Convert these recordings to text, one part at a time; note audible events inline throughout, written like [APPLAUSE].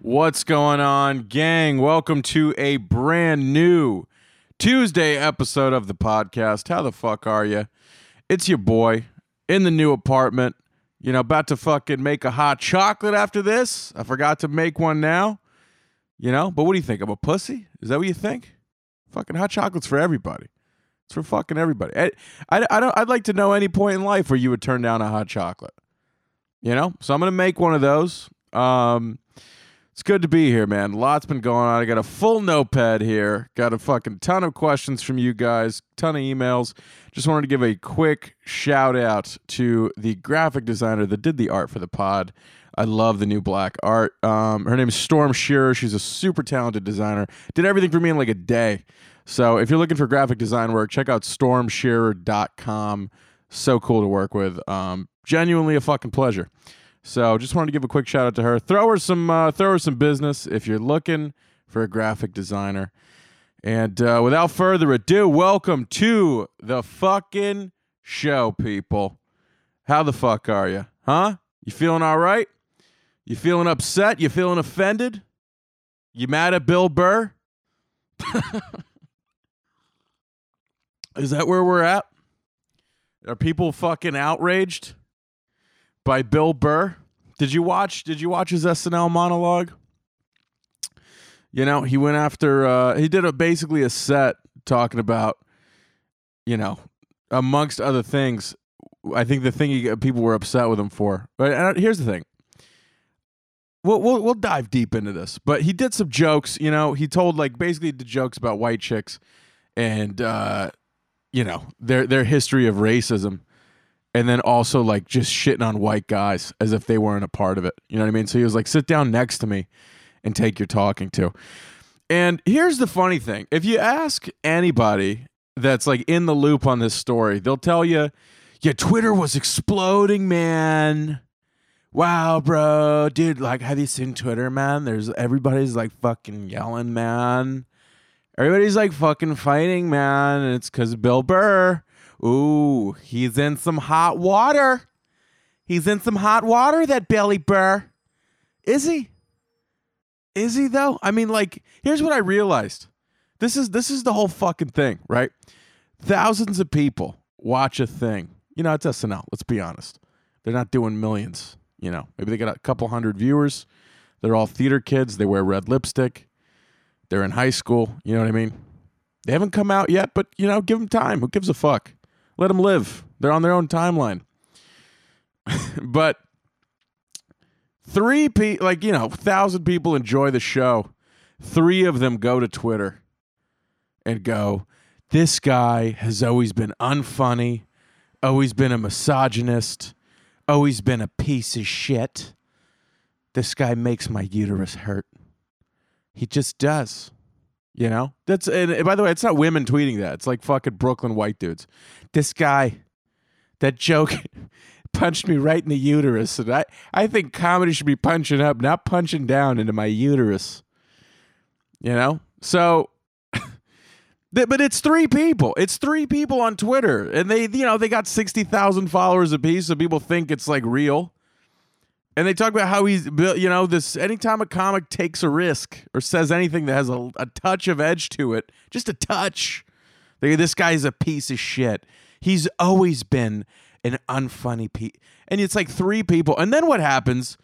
What's going on, gang? Welcome to a brand new Tuesday episode of the podcast. How the fuck are you? It's your boy in the new apartment. You know, about to fucking make a hot chocolate after this. I forgot to make one now. You know, but what do you think? I'm a pussy? Is that what you think? Fucking hot chocolate's for everybody. It's for fucking everybody. I, I, I don't. I'd like to know any point in life where you would turn down a hot chocolate. You know, so I'm gonna make one of those. Um, it's good to be here, man. Lots been going on. I got a full notepad here. Got a fucking ton of questions from you guys, ton of emails. Just wanted to give a quick shout out to the graphic designer that did the art for the pod. I love the new black art. Um, her name is Storm Shearer. She's a super talented designer. Did everything for me in like a day. So if you're looking for graphic design work, check out stormshearer.com. So cool to work with. Um, genuinely a fucking pleasure. So just wanted to give a quick shout out to her. Throw her some uh, throw her some business if you're looking for a graphic designer. And uh, without further ado, welcome to the fucking show, people. How the fuck are you? Huh? You feeling all right? You feeling upset? You feeling offended? You mad at Bill Burr? Is that where we're at? Are people fucking outraged? by Bill Burr. Did you watch? Did you watch his SNL monologue? You know, he went after. Uh, he did a basically a set talking about, you know, amongst other things. I think the thing he, people were upset with him for. But and here's the thing. We'll, we'll we'll dive deep into this, but he did some jokes. You know, he told like basically the jokes about white chicks, and uh, you know their their history of racism and then also like just shitting on white guys as if they weren't a part of it. You know what I mean? So he was like, sit down next to me and take your talking to. And here's the funny thing if you ask anybody that's like in the loop on this story, they'll tell you, yeah, Twitter was exploding, man. Wow, bro, dude, like, have you seen Twitter, man? There's everybody's like fucking yelling, man. Everybody's like fucking fighting, man. And it's because Bill Burr Ooh, he's in some hot water. He's in some hot water, that Billy Burr. Is he? Is he though? I mean, like, here's what I realized. This is this is the whole fucking thing, right? Thousands of people watch a thing. You know, it's SNL. Let's be honest. They're not doing millions. You know, maybe they got a couple hundred viewers. They're all theater kids. They wear red lipstick. They're in high school. You know what I mean? They haven't come out yet, but you know, give them time. Who gives a fuck? Let them live. They're on their own timeline. [LAUGHS] but three people, like, you know, thousand people enjoy the show. Three of them go to Twitter and go, This guy has always been unfunny, always been a misogynist, always been a piece of shit. This guy makes my uterus hurt. He just does. You know, that's and by the way, it's not women tweeting that. It's like fucking Brooklyn white dudes. This guy, that joke [LAUGHS] punched me right in the uterus, and I I think comedy should be punching up, not punching down into my uterus. You know, so. But it's three people. It's three people on Twitter, and they, you know, they got sixty thousand followers apiece, so people think it's like real. And they talk about how he's you know this anytime a comic takes a risk or says anything that has a, a touch of edge to it just a touch they, this guy's a piece of shit. He's always been an unfunny piece and it's like three people. And then what happens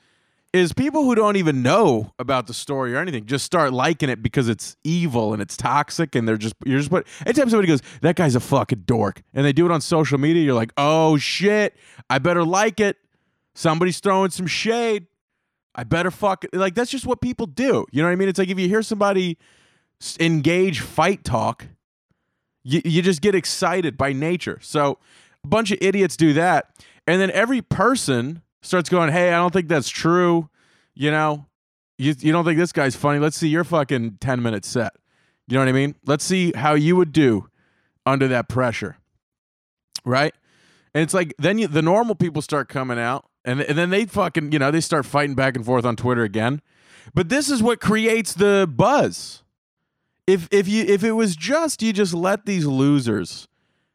is people who don't even know about the story or anything just start liking it because it's evil and it's toxic and they're just you're just put anytime somebody goes that guy's a fucking dork and they do it on social media you're like oh shit i better like it Somebody's throwing some shade. I better fuck it. like that's just what people do. You know what I mean? It's like if you hear somebody engage fight talk, you, you just get excited by nature. So a bunch of idiots do that. And then every person starts going, Hey, I don't think that's true. You know, you, you don't think this guy's funny. Let's see your fucking 10 minute set. You know what I mean? Let's see how you would do under that pressure. Right? And it's like then you, the normal people start coming out and, and then they fucking, you know, they start fighting back and forth on Twitter again. But this is what creates the buzz If if you if it was just you just let these losers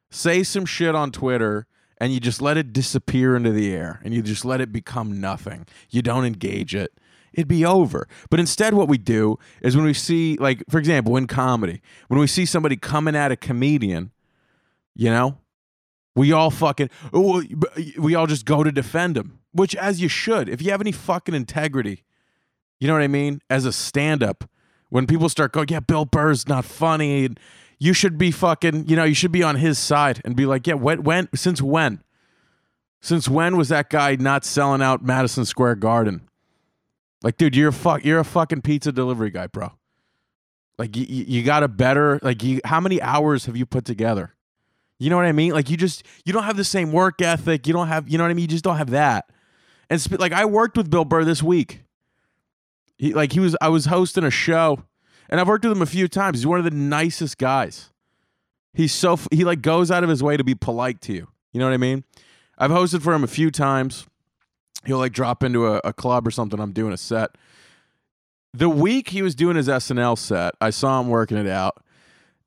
say some shit on Twitter and you just let it disappear into the air and you just let it become nothing. You don't engage it. It'd be over. But instead, what we do is when we see, like, for example, in comedy, when we see somebody coming at a comedian, you know, we all fucking, we all just go to defend him, which as you should. If you have any fucking integrity, you know what I mean? As a stand up, when people start going, yeah, Bill Burr's not funny, and you should be fucking, you know, you should be on his side and be like, yeah, when, when, since when? Since when was that guy not selling out Madison Square Garden? Like, dude, you're a fuck, you're a fucking pizza delivery guy, bro. Like, you, you got a better, like, you, how many hours have you put together? You know what I mean? Like, you just, you don't have the same work ethic. You don't have, you know what I mean? You just don't have that. And sp- like, I worked with Bill Burr this week. He, like, he was, I was hosting a show and I've worked with him a few times. He's one of the nicest guys. He's so he like goes out of his way to be polite to you. You know what I mean? I've hosted for him a few times. He'll like drop into a, a club or something. I'm doing a set. The week he was doing his SNL set, I saw him working it out.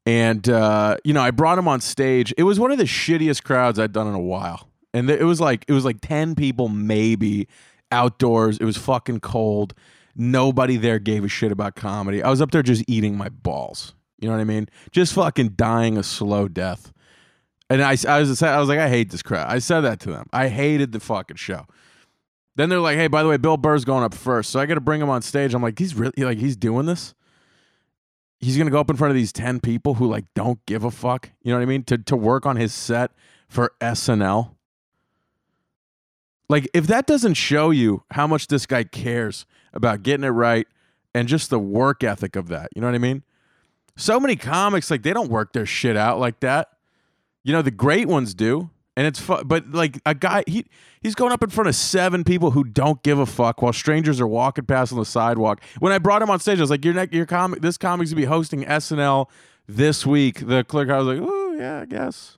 And uh, you know, I brought him on stage. It was one of the shittiest crowds I'd done in a while. And it was like it was like 10 people maybe outdoors. It was fucking cold. Nobody there gave a shit about comedy. I was up there just eating my balls. You know what I mean? Just fucking dying a slow death. And I, I was I was like, I hate this crowd. I said that to them. I hated the fucking show. Then they're like, hey, by the way, Bill Burr's going up first, so I got to bring him on stage. I'm like, he's really like he's doing this. He's gonna go up in front of these ten people who like don't give a fuck. You know what I mean? To to work on his set for SNL. Like, if that doesn't show you how much this guy cares about getting it right and just the work ethic of that, you know what I mean? So many comics, like, they don't work their shit out like that. You know, the great ones do. And it's fun, but like a guy, he he's going up in front of seven people who don't give a fuck while strangers are walking past on the sidewalk. When I brought him on stage, I was like, "Your neck, your comic, this comic's gonna be hosting SNL this week." The clerk, I was like, "Oh yeah, I guess."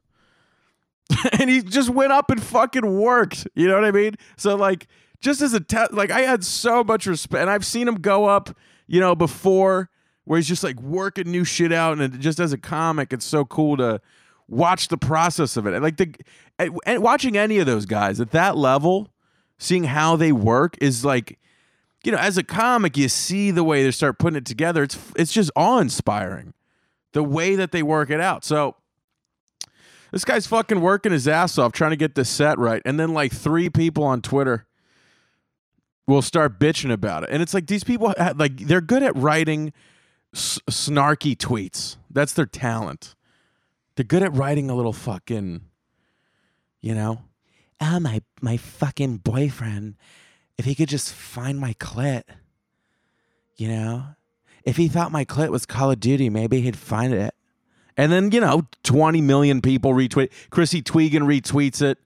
[LAUGHS] and he just went up and fucking worked. You know what I mean? So like, just as a test, like I had so much respect, and I've seen him go up, you know, before where he's just like working new shit out, and just as a comic, it's so cool to watch the process of it. And like the and watching any of those guys at that level, seeing how they work is like. You know, as a comic, you see the way they start putting it together. It's it's just awe inspiring, the way that they work it out. So this guy's fucking working his ass off trying to get this set right. And then like three people on Twitter will start bitching about it. And it's like these people like they're good at writing s- snarky tweets. That's their talent. They're good at writing a little fucking you know, oh, my my fucking boyfriend if he could just find my clit. You know? If he thought my clit was Call of Duty, maybe he'd find it. And then, you know, 20 million people retweet. Chrissy Teigen retweets it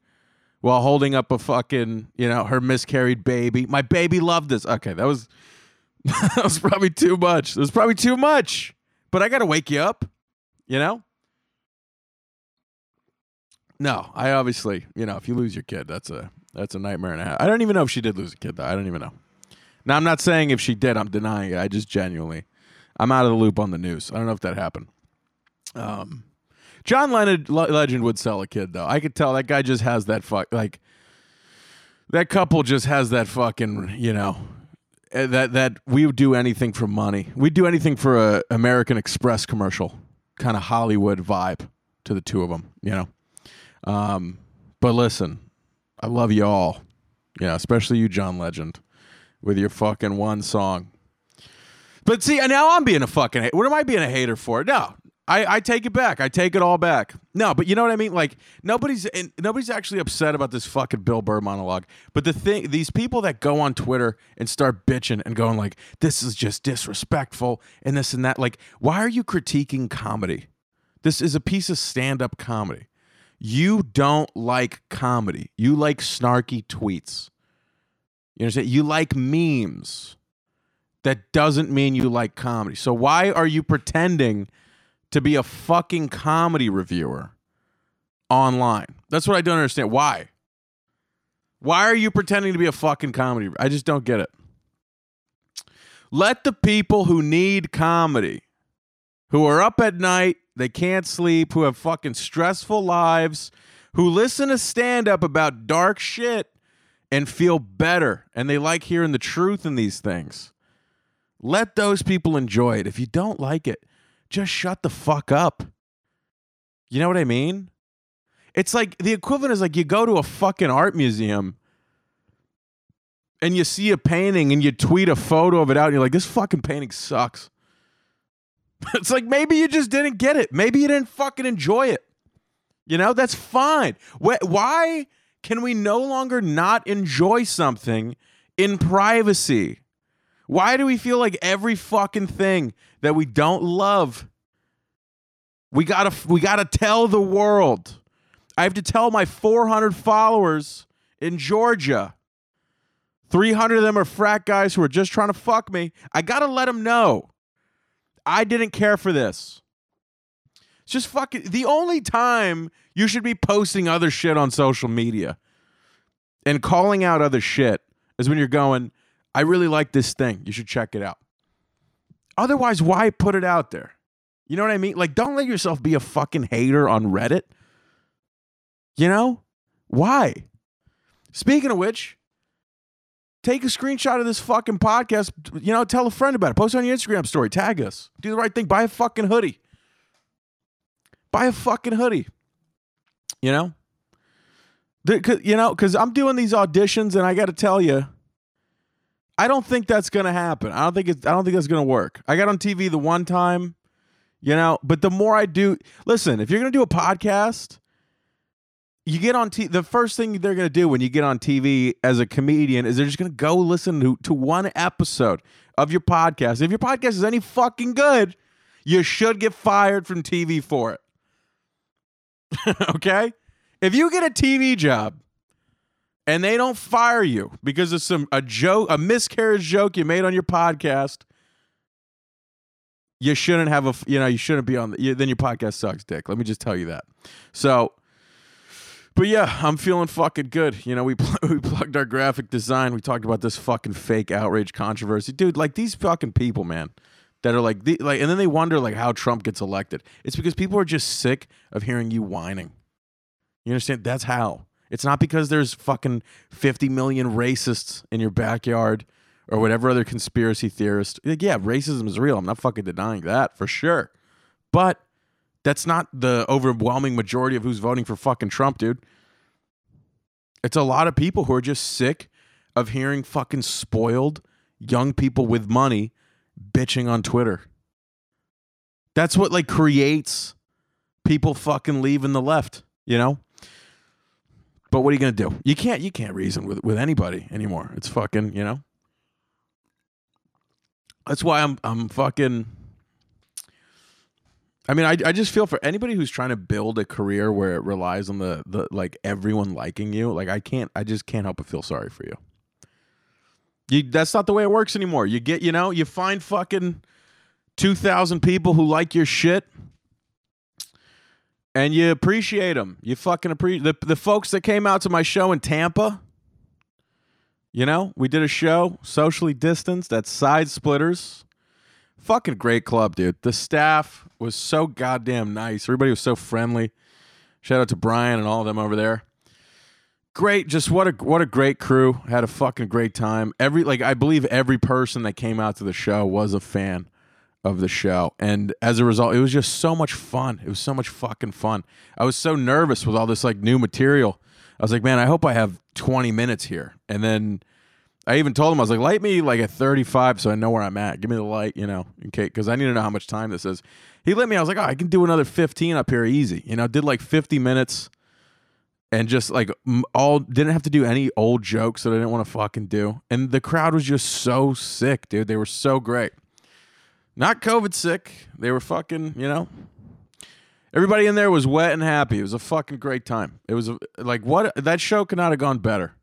while holding up a fucking, you know, her miscarried baby. My baby loved this. Okay, that was [LAUGHS] that was probably too much. That was probably too much. But I got to wake you up, you know? No, I obviously, you know, if you lose your kid, that's a that's a nightmare and a half. I don't even know if she did lose a kid though. I don't even know. Now, I'm not saying if she did, I'm denying it. I just genuinely I'm out of the loop on the news. I don't know if that happened. Um, John Leonard Legend would sell a kid though. I could tell that guy just has that fuck like that couple just has that fucking you know eh, that that we would do anything for money. We'd do anything for a American Express commercial kind of Hollywood vibe to the two of them. You know. Um, but listen, I love you all. Yeah, especially you, John Legend, with your fucking one song. But see, now I'm being a fucking. What am I being a hater for? No, I, I take it back. I take it all back. No, but you know what I mean. Like nobody's nobody's actually upset about this fucking Bill Burr monologue. But the thing, these people that go on Twitter and start bitching and going like, "This is just disrespectful," and this and that. Like, why are you critiquing comedy? This is a piece of stand-up comedy. You don't like comedy. You like snarky tweets. You understand? You like memes. That doesn't mean you like comedy. So why are you pretending? To be a fucking comedy reviewer online. That's what I don't understand. Why? Why are you pretending to be a fucking comedy? I just don't get it. Let the people who need comedy, who are up at night, they can't sleep, who have fucking stressful lives, who listen to stand up about dark shit and feel better and they like hearing the truth in these things. Let those people enjoy it. If you don't like it, just shut the fuck up. You know what I mean? It's like the equivalent is like you go to a fucking art museum and you see a painting and you tweet a photo of it out and you're like, this fucking painting sucks. [LAUGHS] it's like maybe you just didn't get it. Maybe you didn't fucking enjoy it. You know, that's fine. Why can we no longer not enjoy something in privacy? Why do we feel like every fucking thing that we don't love we got to we got to tell the world. I have to tell my 400 followers in Georgia 300 of them are frat guys who are just trying to fuck me. I got to let them know. I didn't care for this. It's just fucking the only time you should be posting other shit on social media and calling out other shit is when you're going, I really like this thing. You should check it out. Otherwise, why put it out there? You know what I mean? Like, don't let yourself be a fucking hater on Reddit. You know? Why? Speaking of which, Take a screenshot of this fucking podcast. You know, tell a friend about it. Post it on your Instagram story. Tag us. Do the right thing. Buy a fucking hoodie. Buy a fucking hoodie. You know? You know, because I'm doing these auditions, and I got to tell you, I don't think that's gonna happen. I don't think it's. I don't think that's gonna work. I got on TV the one time, you know. But the more I do, listen, if you're gonna do a podcast, you get on t- the first thing they're going to do when you get on TV as a comedian is they're just going to go listen to, to one episode of your podcast. If your podcast is any fucking good, you should get fired from TV for it. [LAUGHS] okay? If you get a TV job and they don't fire you because of some a joke, a miscarriage joke you made on your podcast, you shouldn't have a you know, you shouldn't be on the, you, then your podcast sucks, dick. Let me just tell you that. So, but yeah, I'm feeling fucking good. You know, we [LAUGHS] pl- we plugged our graphic design. We talked about this fucking fake outrage controversy, dude. Like these fucking people, man, that are like, the, like, and then they wonder like how Trump gets elected. It's because people are just sick of hearing you whining. You understand? That's how. It's not because there's fucking 50 million racists in your backyard or whatever other conspiracy theorist. Like, yeah, racism is real. I'm not fucking denying that for sure. But that's not the overwhelming majority of who's voting for fucking Trump, dude. It's a lot of people who are just sick of hearing fucking spoiled young people with money bitching on Twitter. That's what like creates people fucking leaving the left, you know? But what are you gonna do? You can't you can't reason with with anybody anymore. It's fucking, you know? That's why I'm I'm fucking I mean, I, I just feel for anybody who's trying to build a career where it relies on the, the like everyone liking you. Like I can't, I just can't help but feel sorry for you. You that's not the way it works anymore. You get, you know, you find fucking two thousand people who like your shit, and you appreciate them. You fucking appreciate the the folks that came out to my show in Tampa. You know, we did a show socially distanced at Side Splitters. Fucking great club, dude. The staff was so goddamn nice. Everybody was so friendly. Shout out to Brian and all of them over there. Great, just what a what a great crew. Had a fucking great time. Every like I believe every person that came out to the show was a fan of the show. And as a result, it was just so much fun. It was so much fucking fun. I was so nervous with all this like new material. I was like, man, I hope I have 20 minutes here. And then I even told him I was like, light me like at 35 so I know where I'm at. Give me the light, you know, okay, because I need to know how much time this is. He lit me. I was like, oh, I can do another 15 up here easy. You know, did like 50 minutes and just like all didn't have to do any old jokes that I didn't want to fucking do. And the crowd was just so sick, dude. They were so great. Not COVID sick. They were fucking, you know. Everybody in there was wet and happy. It was a fucking great time. It was a, like what that show could not have gone better.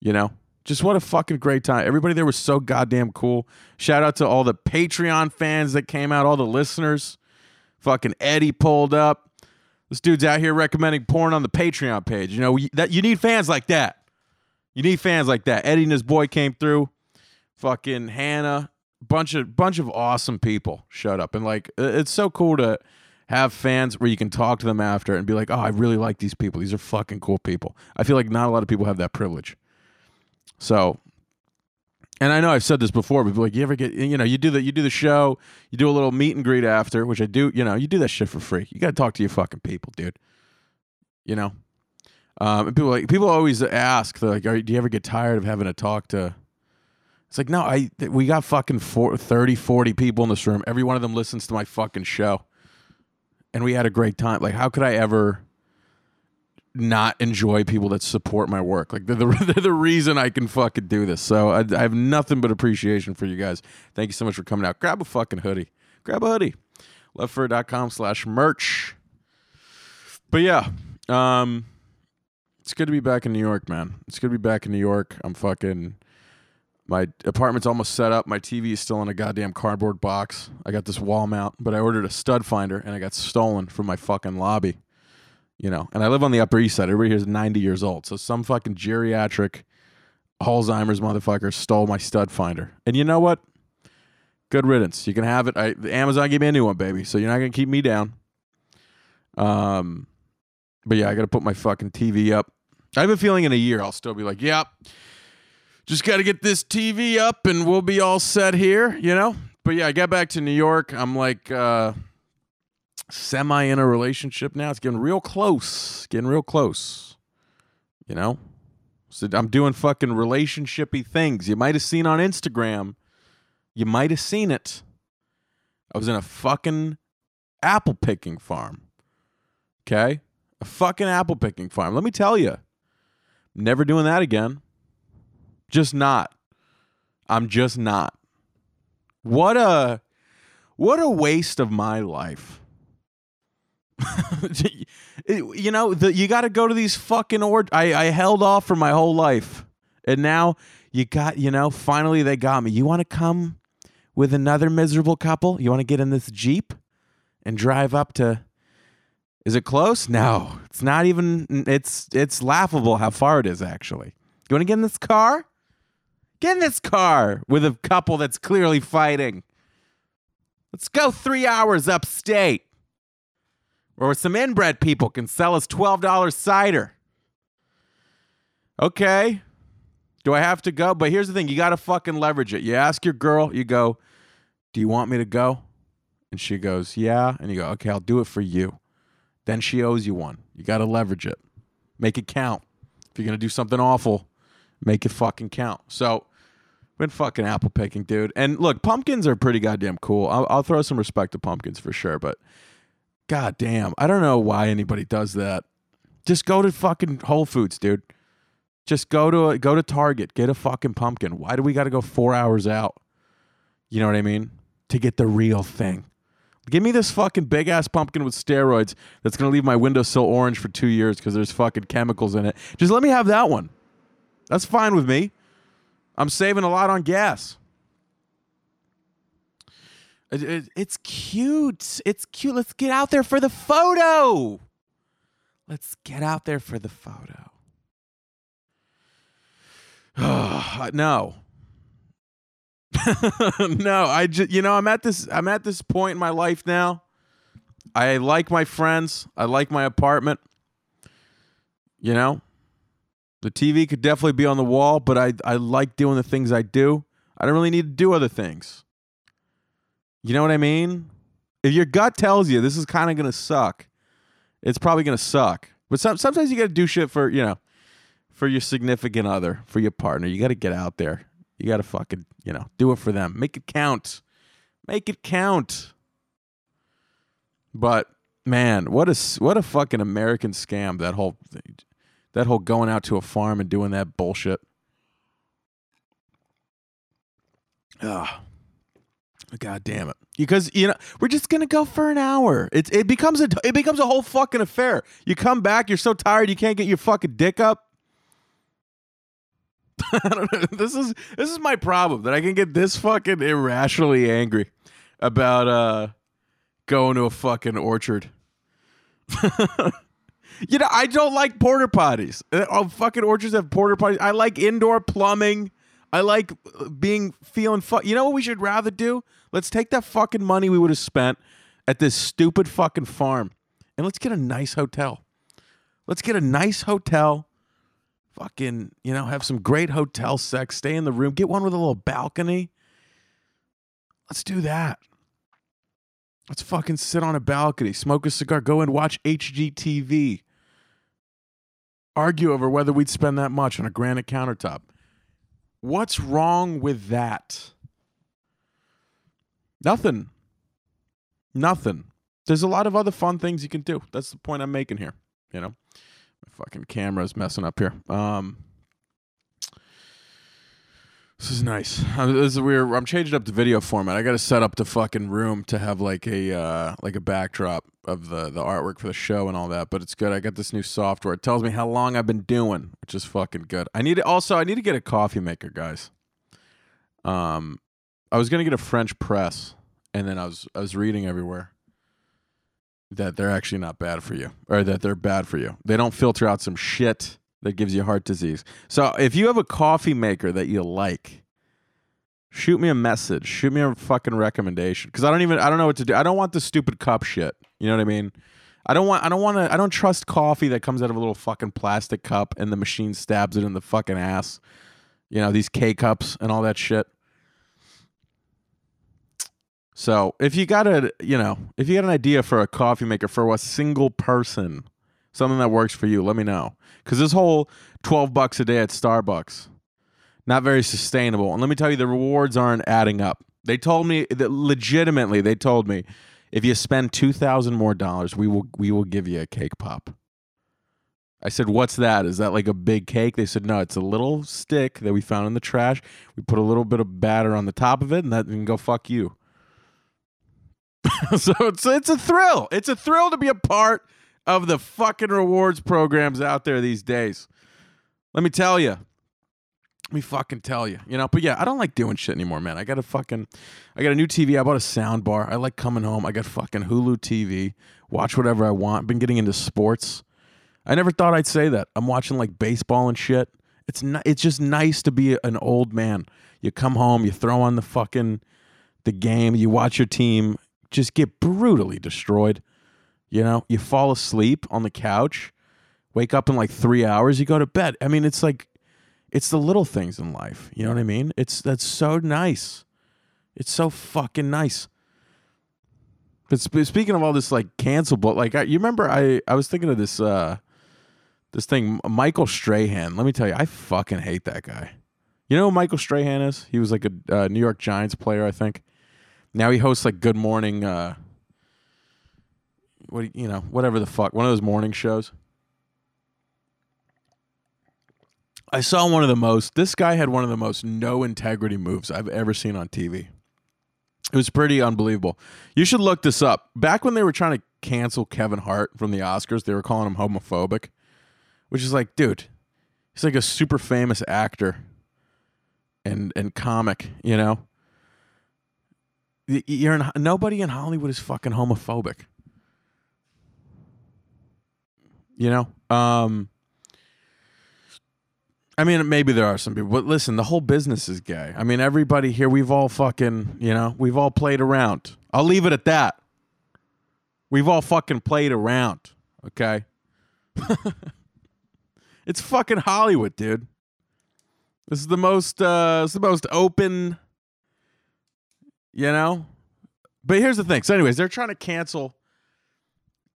You know? Just what a fucking great time. Everybody there was so goddamn cool. Shout out to all the Patreon fans that came out, all the listeners. Fucking Eddie pulled up. This dude's out here recommending porn on the Patreon page. You know, that you need fans like that. You need fans like that. Eddie and his boy came through. Fucking Hannah bunch of bunch of awesome people showed up, and like it's so cool to have fans where you can talk to them after and be like, "Oh, I really like these people. These are fucking cool people." I feel like not a lot of people have that privilege. So, and I know I've said this before, but like, you ever get, you know, you do the you do the show, you do a little meet and greet after, which I do. You know, you do that shit for free. You got to talk to your fucking people, dude. You know, um, and people like people always ask, they're like, "Do you ever get tired of having to talk to?" It's like, no, I we got fucking four, 30, 40 people in this room. Every one of them listens to my fucking show, and we had a great time. Like, how could I ever? not enjoy people that support my work. Like they're the, [LAUGHS] they're the reason I can fucking do this. So I, I have nothing but appreciation for you guys. Thank you so much for coming out. Grab a fucking hoodie. Grab a hoodie. Levfer.com slash merch. But yeah, um, it's good to be back in New York, man. It's good to be back in New York. I'm fucking. My apartment's almost set up. My TV is still in a goddamn cardboard box. I got this wall mount, but I ordered a stud finder and I got stolen from my fucking lobby you know, and I live on the Upper East Side. Everybody here is 90 years old. So some fucking geriatric Alzheimer's motherfucker stole my stud finder. And you know what? Good riddance. You can have it. I, Amazon gave me a new one, baby. So you're not going to keep me down. Um, But yeah, I got to put my fucking TV up. I have a feeling in a year I'll still be like, yep, just got to get this TV up and we'll be all set here, you know? But yeah, I got back to New York. I'm like, uh, semi in a relationship now. It's getting real close. Getting real close. You know? So I'm doing fucking relationshipy things. You might have seen on Instagram. You might have seen it. I was in a fucking apple picking farm. Okay? A fucking apple picking farm. Let me tell you. Never doing that again. Just not. I'm just not. What a what a waste of my life. [LAUGHS] you know, the, you got to go to these fucking or. I, I held off for my whole life, and now you got. You know, finally they got me. You want to come with another miserable couple? You want to get in this jeep and drive up to? Is it close? No, it's not even. It's it's laughable how far it is. Actually, you want to get in this car? Get in this car with a couple that's clearly fighting. Let's go three hours upstate or some inbred people can sell us $12 cider. Okay. Do I have to go? But here's the thing you got to fucking leverage it. You ask your girl, you go, Do you want me to go? And she goes, Yeah. And you go, Okay, I'll do it for you. Then she owes you one. You got to leverage it, make it count. If you're going to do something awful, make it fucking count. So, been fucking apple picking, dude. And look, pumpkins are pretty goddamn cool. I'll, I'll throw some respect to pumpkins for sure, but God damn. I don't know why anybody does that. Just go to fucking Whole Foods, dude. Just go to a, go to Target, get a fucking pumpkin. Why do we got to go 4 hours out? You know what I mean? To get the real thing. Give me this fucking big ass pumpkin with steroids that's to leave my windowsill orange for 2 years cuz there's fucking chemicals in it. Just let me have that one. That's fine with me. I'm saving a lot on gas. It- it- it's cute. It's cute. Let's get out there for the photo. Let's get out there for the photo. [SIGHS] no. [LAUGHS] no, I just you know, I'm at this I'm at this point in my life now. I like my friends. I like my apartment. You know? The TV could definitely be on the wall, but I I like doing the things I do. I don't really need to do other things. You know what I mean? If your gut tells you this is kind of going to suck, it's probably going to suck. But some, sometimes you got to do shit for, you know, for your significant other, for your partner. You got to get out there. You got to fucking, you know, do it for them. Make it count. Make it count. But man, what a what a fucking American scam that whole that whole going out to a farm and doing that bullshit. Ah. God damn it! Because you know we're just gonna go for an hour. It it becomes a it becomes a whole fucking affair. You come back, you're so tired, you can't get your fucking dick up. [LAUGHS] This is this is my problem that I can get this fucking irrationally angry about uh going to a fucking orchard. [LAUGHS] you know, I don't like porter potties. Uh, Oh, fucking orchards have porter potties. I like indoor plumbing. I like uh, being feeling fu- You know what we should rather do? Let's take that fucking money we would have spent at this stupid fucking farm and let's get a nice hotel. Let's get a nice hotel. Fucking, you know, have some great hotel sex, stay in the room, get one with a little balcony. Let's do that. Let's fucking sit on a balcony, smoke a cigar, go and watch HGTV. Argue over whether we'd spend that much on a granite countertop. What's wrong with that? Nothing. Nothing. There's a lot of other fun things you can do. That's the point I'm making here. You know, my fucking camera's messing up here. Um, this is nice. Uh, This is weird. I'm changing up the video format. I got to set up the fucking room to have like a uh, like a backdrop of the the artwork for the show and all that. But it's good. I got this new software. It tells me how long I've been doing, which is fucking good. I need to, also I need to get a coffee maker, guys. Um, I was gonna get a French press, and then I was I was reading everywhere that they're actually not bad for you, or that they're bad for you. They don't filter out some shit that gives you heart disease. So if you have a coffee maker that you like, shoot me a message. Shoot me a fucking recommendation because I don't even I don't know what to do. I don't want the stupid cup shit. You know what I mean? I don't want I don't want to I don't trust coffee that comes out of a little fucking plastic cup and the machine stabs it in the fucking ass. You know, these K cups and all that shit. So, if you got a, you know, if you got an idea for a coffee maker for a single person, something that works for you, let me know. Cuz this whole 12 bucks a day at Starbucks not very sustainable. And let me tell you the rewards aren't adding up. They told me that legitimately they told me if you spend 2000 more dollars, we will we will give you a cake pop. I said, "What's that? Is that like a big cake?" They said, "No, it's a little stick that we found in the trash. We put a little bit of batter on the top of it, and that can go fuck you." [LAUGHS] so it's it's a thrill. It's a thrill to be a part of the fucking rewards programs out there these days. Let me tell you. Let me fucking tell you. You know, but yeah, I don't like doing shit anymore, man. I got a fucking I got a new TV. I bought a sound bar. I like coming home. I got fucking Hulu TV. Watch whatever I want. Been getting into sports. I never thought I'd say that. I'm watching like baseball and shit. It's not, it's just nice to be an old man. You come home, you throw on the fucking the game, you watch your team just get brutally destroyed. You know, you fall asleep on the couch, wake up in like 3 hours, you go to bed. I mean, it's like it's the little things in life. You know what I mean? It's that's so nice. It's so fucking nice. But sp- speaking of all this like cancel, but like I, you remember I I was thinking of this uh this thing Michael Strahan. Let me tell you, I fucking hate that guy. You know who Michael Strahan is? He was like a uh, New York Giants player, I think. Now he hosts like Good Morning uh what you know, whatever the fuck, one of those morning shows. I saw one of the most. This guy had one of the most no integrity moves I've ever seen on TV. It was pretty unbelievable. You should look this up. Back when they were trying to cancel Kevin Hart from the Oscars, they were calling him homophobic, which is like, dude, he's like a super famous actor and and comic, you know. You're in, nobody in Hollywood is fucking homophobic. You know, um, I mean, maybe there are some people, but listen, the whole business is gay. I mean, everybody here, we've all fucking, you know, we've all played around. I'll leave it at that. We've all fucking played around, okay? [LAUGHS] it's fucking Hollywood, dude. This is the most, uh, it's the most open, you know? But here's the thing. So, anyways, they're trying to cancel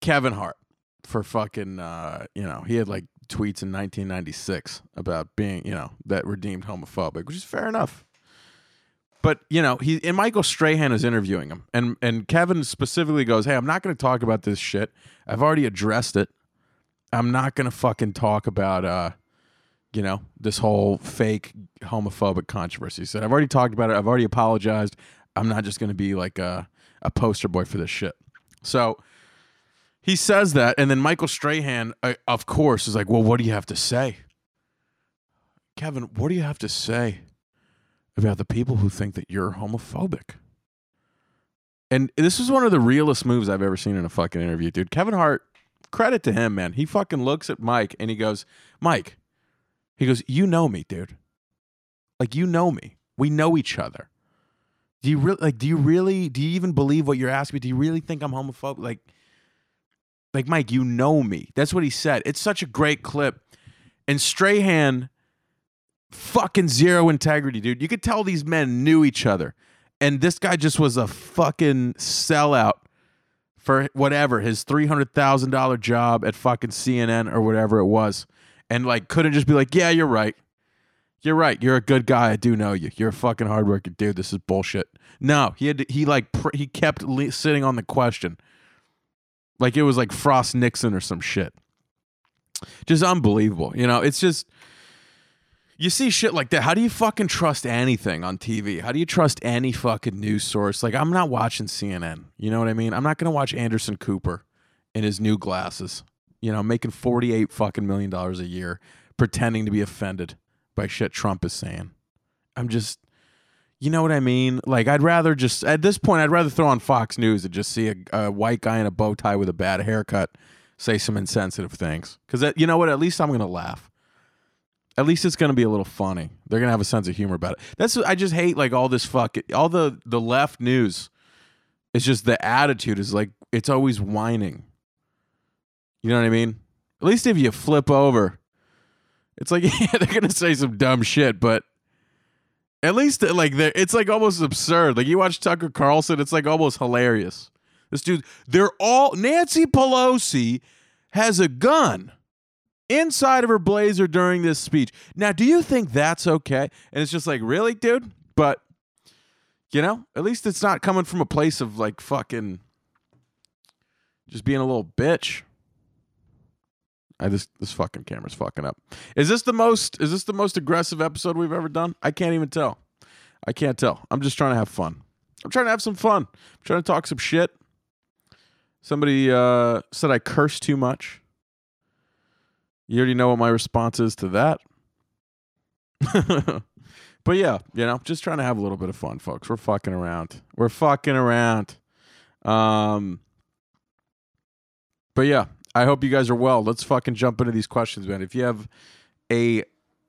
Kevin Hart for fucking, uh, you know, he had like tweets in 1996 about being, you know, that were deemed homophobic, which is fair enough. But you know, he and Michael Strahan is interviewing him, and and Kevin specifically goes, "Hey, I'm not going to talk about this shit. I've already addressed it. I'm not going to fucking talk about, uh, you know, this whole fake homophobic controversy." He said, "I've already talked about it. I've already apologized. I'm not just going to be like a a poster boy for this shit." So he says that, and then Michael Strahan, uh, of course, is like, "Well, what do you have to say, Kevin? What do you have to say about the people who think that you're homophobic?" And this is one of the realest moves I've ever seen in a fucking interview, dude. Kevin Hart, credit to him, man. He fucking looks at Mike and he goes, "Mike," he goes, "You know me, dude. Like you know me. We know each other. Do you really like do you really do you even believe what you're asking me? Do you really think I'm homophobic? Like like Mike, you know me. That's what he said. It's such a great clip. And Strahan fucking zero integrity, dude. You could tell these men knew each other. And this guy just was a fucking sellout for whatever, his $300,000 job at fucking CNN or whatever it was. And like couldn't just be like, "Yeah, you're right. You're right. You're a good guy. I do know you. You're a fucking hardworking dude. This is bullshit." No, he had to, he like pr- he kept le- sitting on the question. Like it was like Frost Nixon or some shit. Just unbelievable. You know, it's just you see shit like that. How do you fucking trust anything on TV? How do you trust any fucking news source? Like I'm not watching CNN. You know what I mean? I'm not going to watch Anderson Cooper in his new glasses. You know, making 48 fucking million dollars a year pretending to be offended by shit Trump is saying. I'm just you know what I mean? Like, I'd rather just, at this point, I'd rather throw on Fox News and just see a, a white guy in a bow tie with a bad haircut say some insensitive things. Because, you know what? At least I'm going to laugh. At least it's going to be a little funny. They're going to have a sense of humor about it. That's, I just hate, like, all this fuck, all the, the left news. It's just the attitude is like, it's always whining. You know what I mean? At least if you flip over, it's like, [LAUGHS] yeah, they're going to say some dumb shit, but at least uh, like it's like almost absurd. Like you watch Tucker Carlson, it's like almost hilarious. This dude, they're all Nancy Pelosi has a gun inside of her blazer during this speech. Now, do you think that's okay? And it's just like, really, dude? But you know, at least it's not coming from a place of like fucking just being a little bitch. I just this fucking camera's fucking up. Is this the most is this the most aggressive episode we've ever done? I can't even tell. I can't tell. I'm just trying to have fun. I'm trying to have some fun. I'm trying to talk some shit. Somebody uh, said I curse too much. You already know what my response is to that. [LAUGHS] but yeah, you know, just trying to have a little bit of fun, folks. We're fucking around. We're fucking around. Um, but yeah, I hope you guys are well. Let's fucking jump into these questions, man. If you have a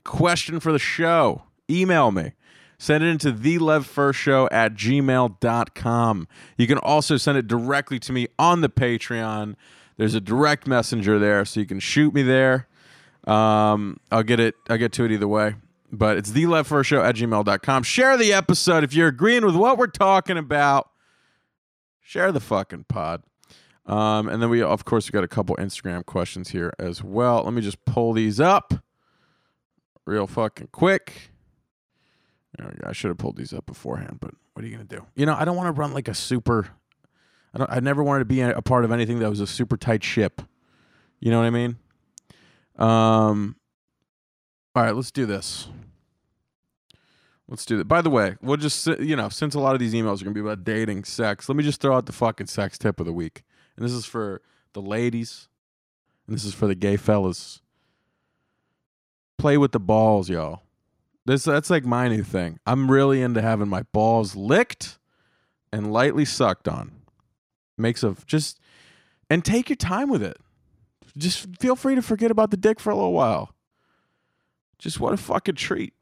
question for the show, email me. Send it into the Levfer Show at gmail.com. You can also send it directly to me on the Patreon. There's a direct messenger there, so you can shoot me there. Um, I'll get it, I'll get to it either way. But it's the Levfer Show at gmail.com. Share the episode if you're agreeing with what we're talking about. Share the fucking pod. Um, and then we, of course, we got a couple Instagram questions here as well. Let me just pull these up real fucking quick. I should have pulled these up beforehand, but what are you gonna do? You know, I don't want to run like a super. I don't. I never wanted to be a part of anything that was a super tight ship. You know what I mean? Um. All right, let's do this. Let's do that. By the way, we'll just you know, since a lot of these emails are gonna be about dating, sex, let me just throw out the fucking sex tip of the week and this is for the ladies, and this is for the gay fellas. Play with the balls, y'all. This that's like my new thing. I'm really into having my balls licked and lightly sucked on. Makes of just and take your time with it. Just feel free to forget about the dick for a little while. Just what a fucking treat.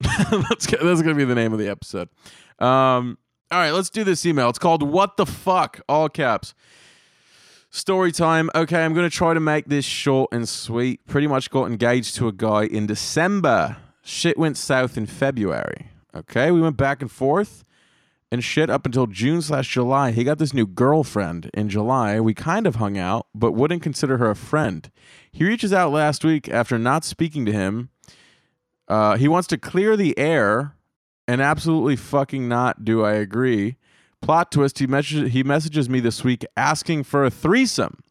[LAUGHS] that's, that's gonna be the name of the episode. Um, all right, let's do this email. It's called What the Fuck, all caps. Story time. Okay, I'm going to try to make this short and sweet. Pretty much got engaged to a guy in December. Shit went south in February. Okay, we went back and forth and shit up until June slash July. He got this new girlfriend in July. We kind of hung out, but wouldn't consider her a friend. He reaches out last week after not speaking to him. Uh, he wants to clear the air and absolutely fucking not do I agree. Plot twist, he messages, he messages me this week asking for a threesome.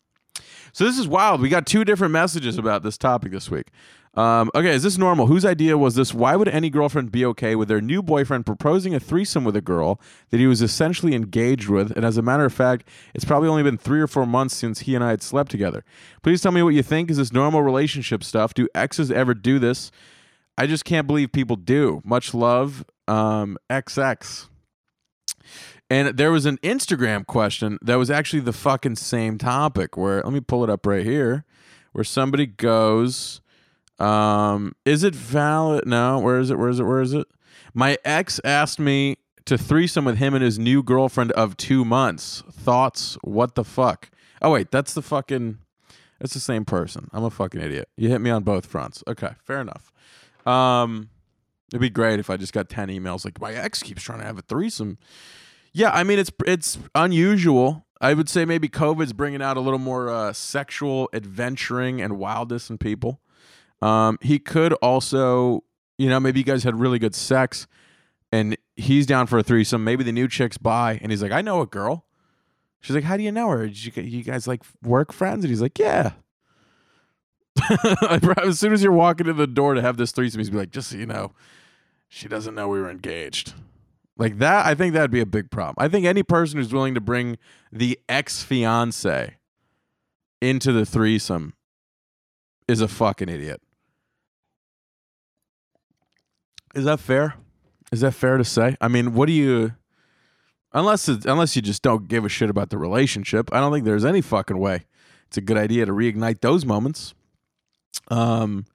So this is wild. We got two different messages about this topic this week. Um, okay, is this normal? Whose idea was this? Why would any girlfriend be okay with their new boyfriend proposing a threesome with a girl that he was essentially engaged with? And as a matter of fact, it's probably only been three or four months since he and I had slept together. Please tell me what you think. Is this normal relationship stuff? Do exes ever do this? I just can't believe people do. Much love, um, XX. And there was an Instagram question that was actually the fucking same topic where, let me pull it up right here, where somebody goes, Um, is it valid? No. Where is it? Where is it? Where is it? My ex asked me to threesome with him and his new girlfriend of two months. Thoughts? What the fuck? Oh wait, that's the fucking. It's the same person. I'm a fucking idiot. You hit me on both fronts. Okay, fair enough. Um, it'd be great if I just got ten emails like my ex keeps trying to have a threesome. Yeah, I mean it's it's unusual. I would say maybe COVID's bringing out a little more uh, sexual adventuring and wildness in people. Um, he could also, you know, maybe you guys had really good sex, and he's down for a threesome. Maybe the new chick's bi, and he's like, "I know a girl." She's like, "How do you know her? Did you, you guys like work friends?" And he's like, "Yeah." [LAUGHS] as soon as you're walking in the door to have this threesome, he's be like, "Just so you know, she doesn't know we were engaged." Like that, I think that'd be a big problem. I think any person who's willing to bring the ex fiance into the threesome is a fucking idiot. Is that fair? Is that fair to say? I mean, what do you unless it, unless you just don't give a shit about the relationship, I don't think there's any fucking way it's a good idea to reignite those moments. Um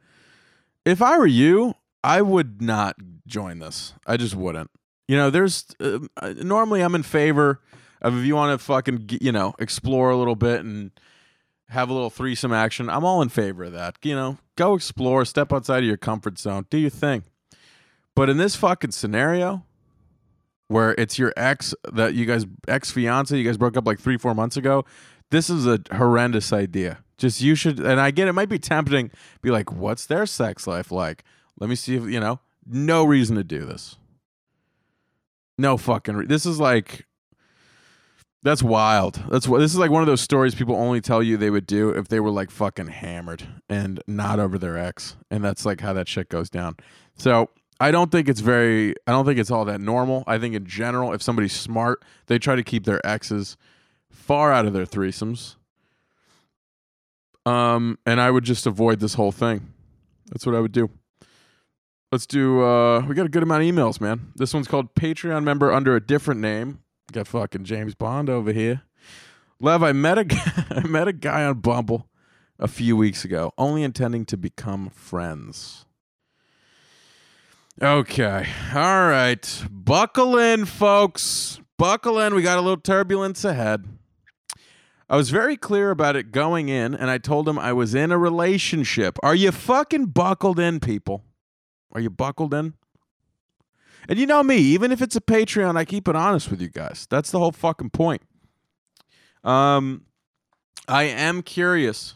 if I were you, I would not join this. I just wouldn't. You know, there's uh, normally I'm in favor of if you want to fucking you know explore a little bit and have a little threesome action. I'm all in favor of that. You know, go explore, step outside of your comfort zone, do your thing. But in this fucking scenario, where it's your ex that you guys ex fiance you guys broke up like three four months ago, this is a horrendous idea. Just you should, and I get it might be tempting. Be like, what's their sex life like? Let me see if you know. No reason to do this. No fucking. Re- this is like. That's wild. That's what this is like one of those stories people only tell you they would do if they were like fucking hammered and not over their ex, and that's like how that shit goes down. So I don't think it's very. I don't think it's all that normal. I think in general, if somebody's smart, they try to keep their exes far out of their threesomes. Um, and I would just avoid this whole thing. That's what I would do. Let's do. uh We got a good amount of emails, man. This one's called Patreon member under a different name. Got fucking James Bond over here. Lev, I met a guy, [LAUGHS] I met a guy on Bumble a few weeks ago, only intending to become friends. Okay. All right. Buckle in, folks. Buckle in. We got a little turbulence ahead. I was very clear about it going in, and I told him I was in a relationship. Are you fucking buckled in, people? Are you buckled in? And you know me, even if it's a Patreon, I keep it honest with you guys. That's the whole fucking point. Um, I am curious.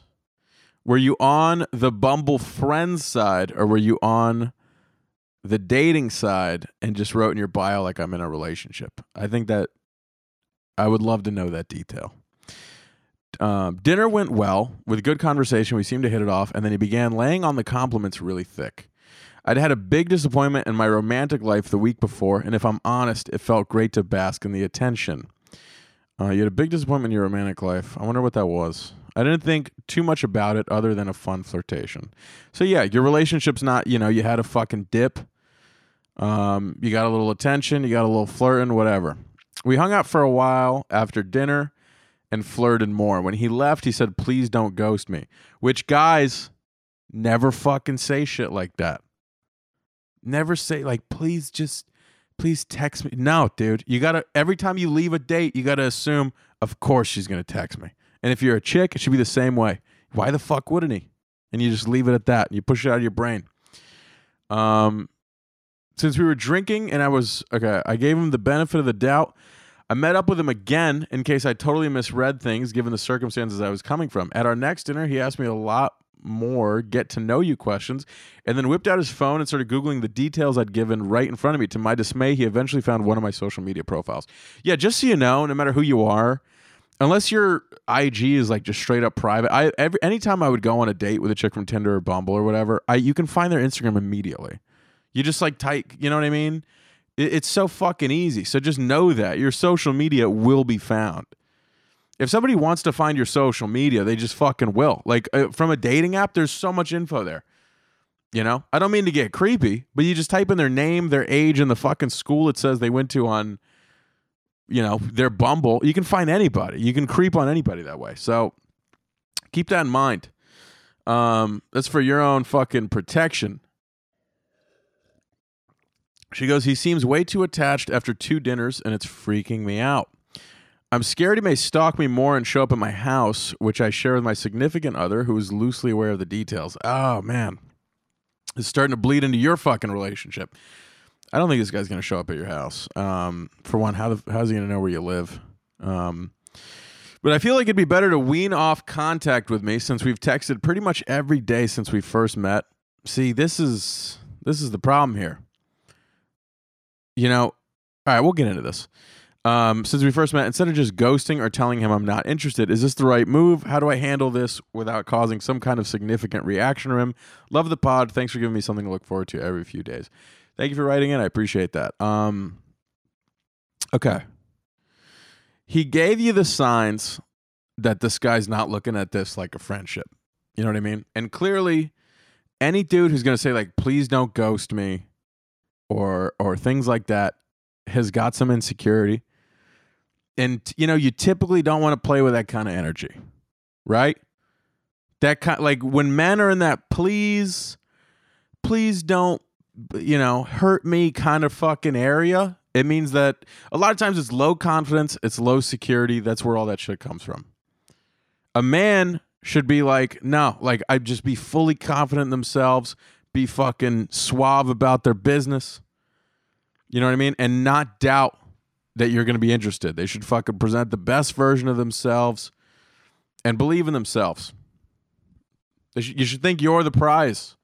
Were you on the Bumble Friends side, or were you on the dating side and just wrote in your bio like I'm in a relationship. I think that I would love to know that detail. Um, dinner went well with good conversation. We seemed to hit it off, and then he began laying on the compliments really thick. I'd had a big disappointment in my romantic life the week before, and if I'm honest, it felt great to bask in the attention. Uh, you had a big disappointment in your romantic life. I wonder what that was. I didn't think too much about it other than a fun flirtation. So yeah, your relationship's not, you know, you had a fucking dip um, you got a little attention, you got a little flirting, whatever. We hung out for a while after dinner and flirted more. When he left, he said, Please don't ghost me. Which guys never fucking say shit like that. Never say, like, please just, please text me. No, dude. You gotta, every time you leave a date, you gotta assume, of course she's gonna text me. And if you're a chick, it should be the same way. Why the fuck wouldn't he? And you just leave it at that. And you push it out of your brain. Um, since we were drinking and I was okay, I gave him the benefit of the doubt. I met up with him again in case I totally misread things given the circumstances I was coming from. At our next dinner, he asked me a lot more get to know you questions and then whipped out his phone and started googling the details I'd given right in front of me. To my dismay, he eventually found one of my social media profiles. Yeah, just so you know, no matter who you are, unless your IG is like just straight up private, I every anytime I would go on a date with a chick from Tinder or Bumble or whatever, I you can find their Instagram immediately. You just like type, you know what I mean? It, it's so fucking easy. So just know that your social media will be found. If somebody wants to find your social media, they just fucking will. Like uh, from a dating app, there's so much info there. You know, I don't mean to get creepy, but you just type in their name, their age, and the fucking school it says they went to on, you know, their Bumble. You can find anybody. You can creep on anybody that way. So keep that in mind. Um, that's for your own fucking protection. She goes, he seems way too attached after two dinners, and it's freaking me out. I'm scared he may stalk me more and show up at my house, which I share with my significant other, who is loosely aware of the details. Oh man, it's starting to bleed into your fucking relationship. I don't think this guy's gonna show up at your house. Um, for one, how the, how's he gonna know where you live? Um, but I feel like it'd be better to wean off contact with me since we've texted pretty much every day since we first met. See, this is this is the problem here. You know, all right, we'll get into this. Um, since we first met, instead of just ghosting or telling him I'm not interested, is this the right move? How do I handle this without causing some kind of significant reaction to him? Love the pod. Thanks for giving me something to look forward to every few days. Thank you for writing in. I appreciate that. Um, okay. He gave you the signs that this guy's not looking at this like a friendship. You know what I mean? And clearly, any dude who's going to say like please don't ghost me or or things like that has got some insecurity. And you know, you typically don't want to play with that kind of energy. Right? That kind like when men are in that please please don't you know, hurt me kind of fucking area, it means that a lot of times it's low confidence, it's low security. That's where all that shit comes from. A man should be like, no, like I just be fully confident in themselves, be fucking suave about their business. You know what I mean? And not doubt that you're going to be interested. They should fucking present the best version of themselves and believe in themselves. You should think you're the prize.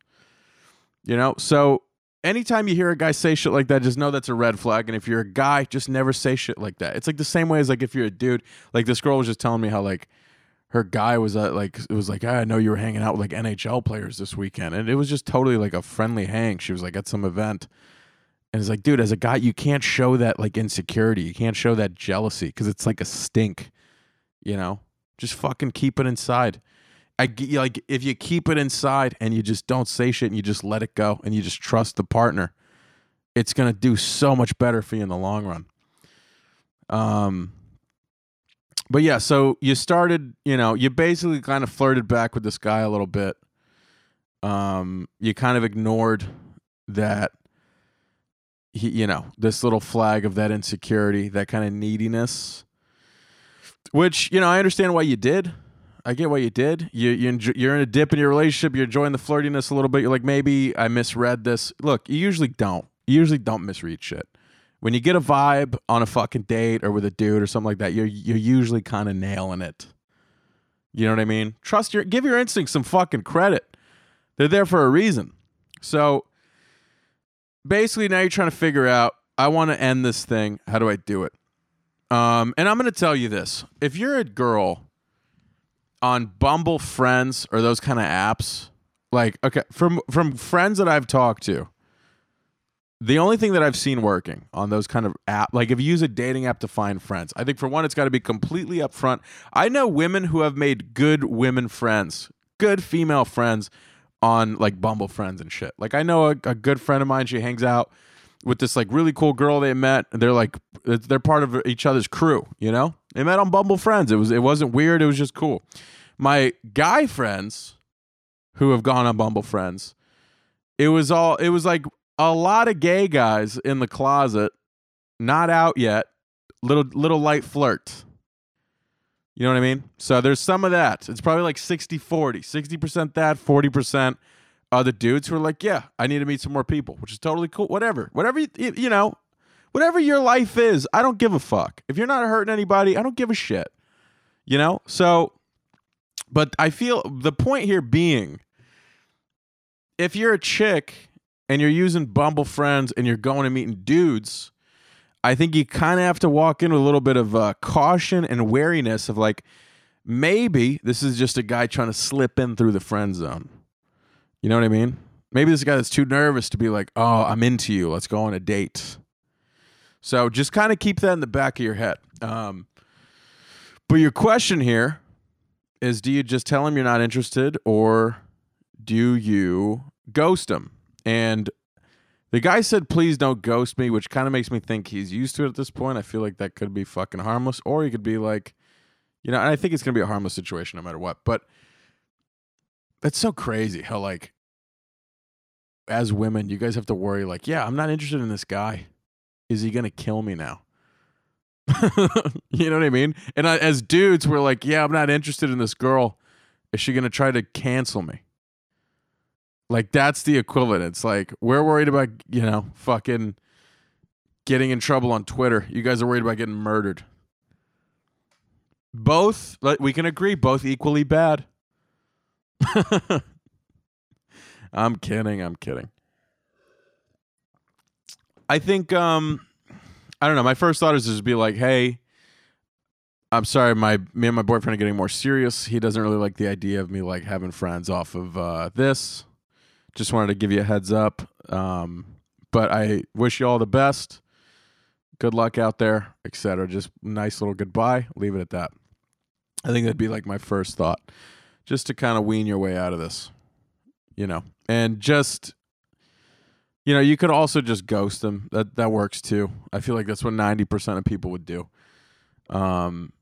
You know? So anytime you hear a guy say shit like that, just know that's a red flag. And if you're a guy, just never say shit like that. It's like the same way as like if you're a dude. Like this girl was just telling me how like her guy was uh, like it was like I know you were hanging out with like NHL players this weekend, and it was just totally like a friendly hang. She was like at some event, and it's like, dude, as a guy, you can't show that like insecurity. You can't show that jealousy because it's like a stink. You know, just fucking keep it inside. I like if you keep it inside and you just don't say shit and you just let it go and you just trust the partner, it's gonna do so much better for you in the long run. Um, but yeah, so you started, you know, you basically kind of flirted back with this guy a little bit. Um, you kind of ignored that he, you know, this little flag of that insecurity, that kind of neediness. Which you know, I understand why you did. I get why you did. You you enjoy, you're in a dip in your relationship. You're enjoying the flirtiness a little bit. You're like, maybe I misread this. Look, you usually don't. You usually don't misread shit. When you get a vibe on a fucking date or with a dude or something like that, you're you're usually kind of nailing it. You know what I mean? Trust your give your instincts some fucking credit. They're there for a reason. So basically now you're trying to figure out I want to end this thing. How do I do it? Um, and I'm going to tell you this. If you're a girl on Bumble Friends or those kind of apps, like okay, from from friends that I've talked to, the only thing that I've seen working on those kind of app, like if you use a dating app to find friends, I think for one, it's got to be completely upfront. I know women who have made good women friends, good female friends on like Bumble Friends and shit. Like I know a, a good friend of mine, she hangs out with this like really cool girl they met. They're like they're part of each other's crew, you know? They met on Bumble Friends. It was it wasn't weird, it was just cool. My guy friends who have gone on Bumble Friends, it was all it was like a lot of gay guys in the closet, not out yet, little little light flirt. You know what I mean? So there's some of that. It's probably like 60 40. 60% that, 40% are the dudes who are like, yeah, I need to meet some more people, which is totally cool. Whatever. Whatever, you, you know, whatever your life is, I don't give a fuck. If you're not hurting anybody, I don't give a shit. You know? So, but I feel the point here being if you're a chick and you're using Bumble Friends and you're going and meeting dudes, I think you kind of have to walk in with a little bit of uh, caution and wariness of like, maybe this is just a guy trying to slip in through the friend zone. You know what I mean? Maybe this guy that's too nervous to be like, oh, I'm into you. Let's go on a date. So just kind of keep that in the back of your head. Um, but your question here is do you just tell him you're not interested or do you ghost him? And the guy said, please don't ghost me, which kind of makes me think he's used to it at this point. I feel like that could be fucking harmless. Or he could be like, you know, and I think it's going to be a harmless situation no matter what. But that's so crazy how like as women, you guys have to worry like, yeah, I'm not interested in this guy. Is he gonna kill me now? [LAUGHS] you know what I mean? And I, as dudes, we're like, yeah, I'm not interested in this girl. Is she gonna try to cancel me? Like that's the equivalent. It's like we're worried about you know fucking getting in trouble on Twitter. You guys are worried about getting murdered. Both, like, we can agree, both equally bad. [LAUGHS] I'm kidding. I'm kidding. I think um I don't know. My first thought is just be like, "Hey, I'm sorry, my me and my boyfriend are getting more serious. He doesn't really like the idea of me like having friends off of uh, this. Just wanted to give you a heads up. Um, but I wish you all the best. Good luck out there, etc. Just nice little goodbye. Leave it at that. I think that'd be like my first thought, just to kind of wean your way out of this, you know, and just you know, you could also just ghost them. That that works too. I feel like that's what ninety percent of people would do. Um,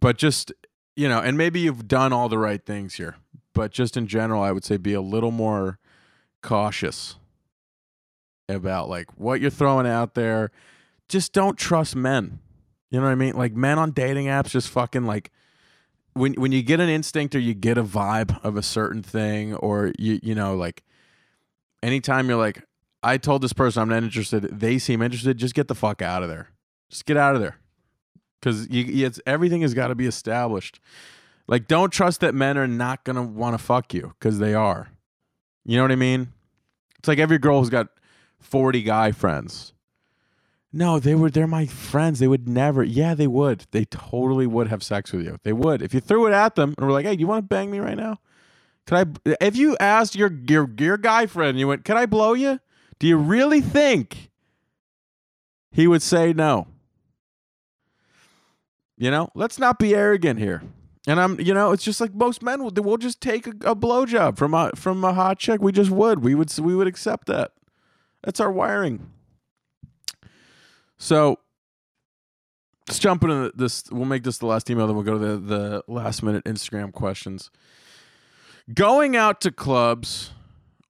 but just you know, and maybe you've done all the right things here, but just in general, I would say be a little more cautious about like what you're throwing out there. Just don't trust men. You know what I mean? Like men on dating apps just fucking like when when you get an instinct or you get a vibe of a certain thing or you you know like anytime you're like I told this person I'm not interested. They seem interested. Just get the fuck out of there. Just get out of there. Because you, it's everything has got to be established. Like, don't trust that men are not gonna want to fuck you because they are. You know what I mean? It's like every girl who's got 40 guy friends. No, they were they're my friends. They would never. Yeah, they would. They totally would have sex with you. They would. If you threw it at them and were like, "Hey, you want to bang me right now?" Could I if you asked your your your guy friend, you went, "Can I blow you?" Do you really think he would say no? You know, let's not be arrogant here. And I'm, you know, it's just like most men will. We'll just take a, a blowjob from a from a hot chick. We just would. We would. We would accept that. That's our wiring. So let's jump into this. We'll make this the last email. Then we'll go to the the last minute Instagram questions. Going out to clubs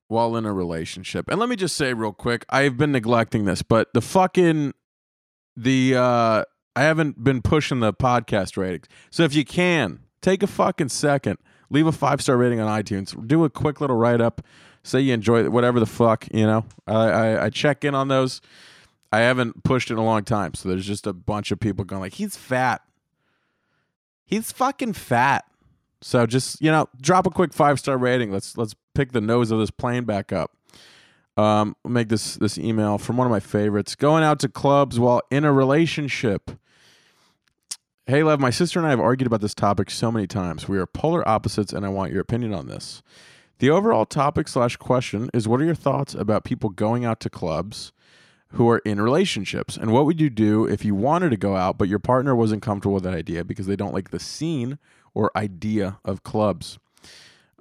while in a relationship. And let me just say real quick, I've been neglecting this, but the fucking the uh I haven't been pushing the podcast ratings. So if you can, take a fucking second, leave a five star rating on iTunes, do a quick little write up, say you enjoy whatever the fuck, you know. I, I, I check in on those. I haven't pushed in a long time, so there's just a bunch of people going like, he's fat. He's fucking fat. So just you know, drop a quick five star rating. Let's let's pick the nose of this plane back up. Um, make this this email from one of my favorites. Going out to clubs while in a relationship. Hey, Lev, my sister and I have argued about this topic so many times. We are polar opposites, and I want your opinion on this. The overall topic slash question is: What are your thoughts about people going out to clubs who are in relationships, and what would you do if you wanted to go out but your partner wasn't comfortable with that idea because they don't like the scene or idea of clubs?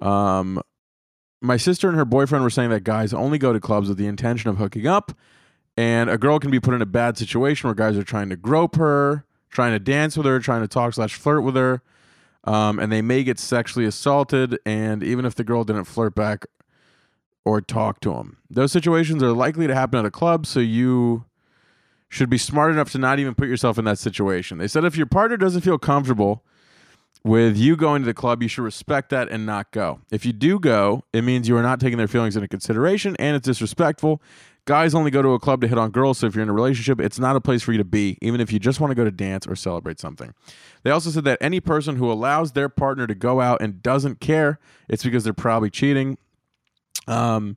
Um, my sister and her boyfriend were saying that guys only go to clubs with the intention of hooking up, and a girl can be put in a bad situation where guys are trying to grope her, trying to dance with her, trying to talk slash flirt with her, um, and they may get sexually assaulted. And even if the girl didn't flirt back or talk to him, those situations are likely to happen at a club. So you should be smart enough to not even put yourself in that situation. They said if your partner doesn't feel comfortable with you going to the club, you should respect that and not go. If you do go, it means you are not taking their feelings into consideration and it's disrespectful. Guys only go to a club to hit on girls, so if you're in a relationship, it's not a place for you to be, even if you just want to go to dance or celebrate something. They also said that any person who allows their partner to go out and doesn't care, it's because they're probably cheating. Um,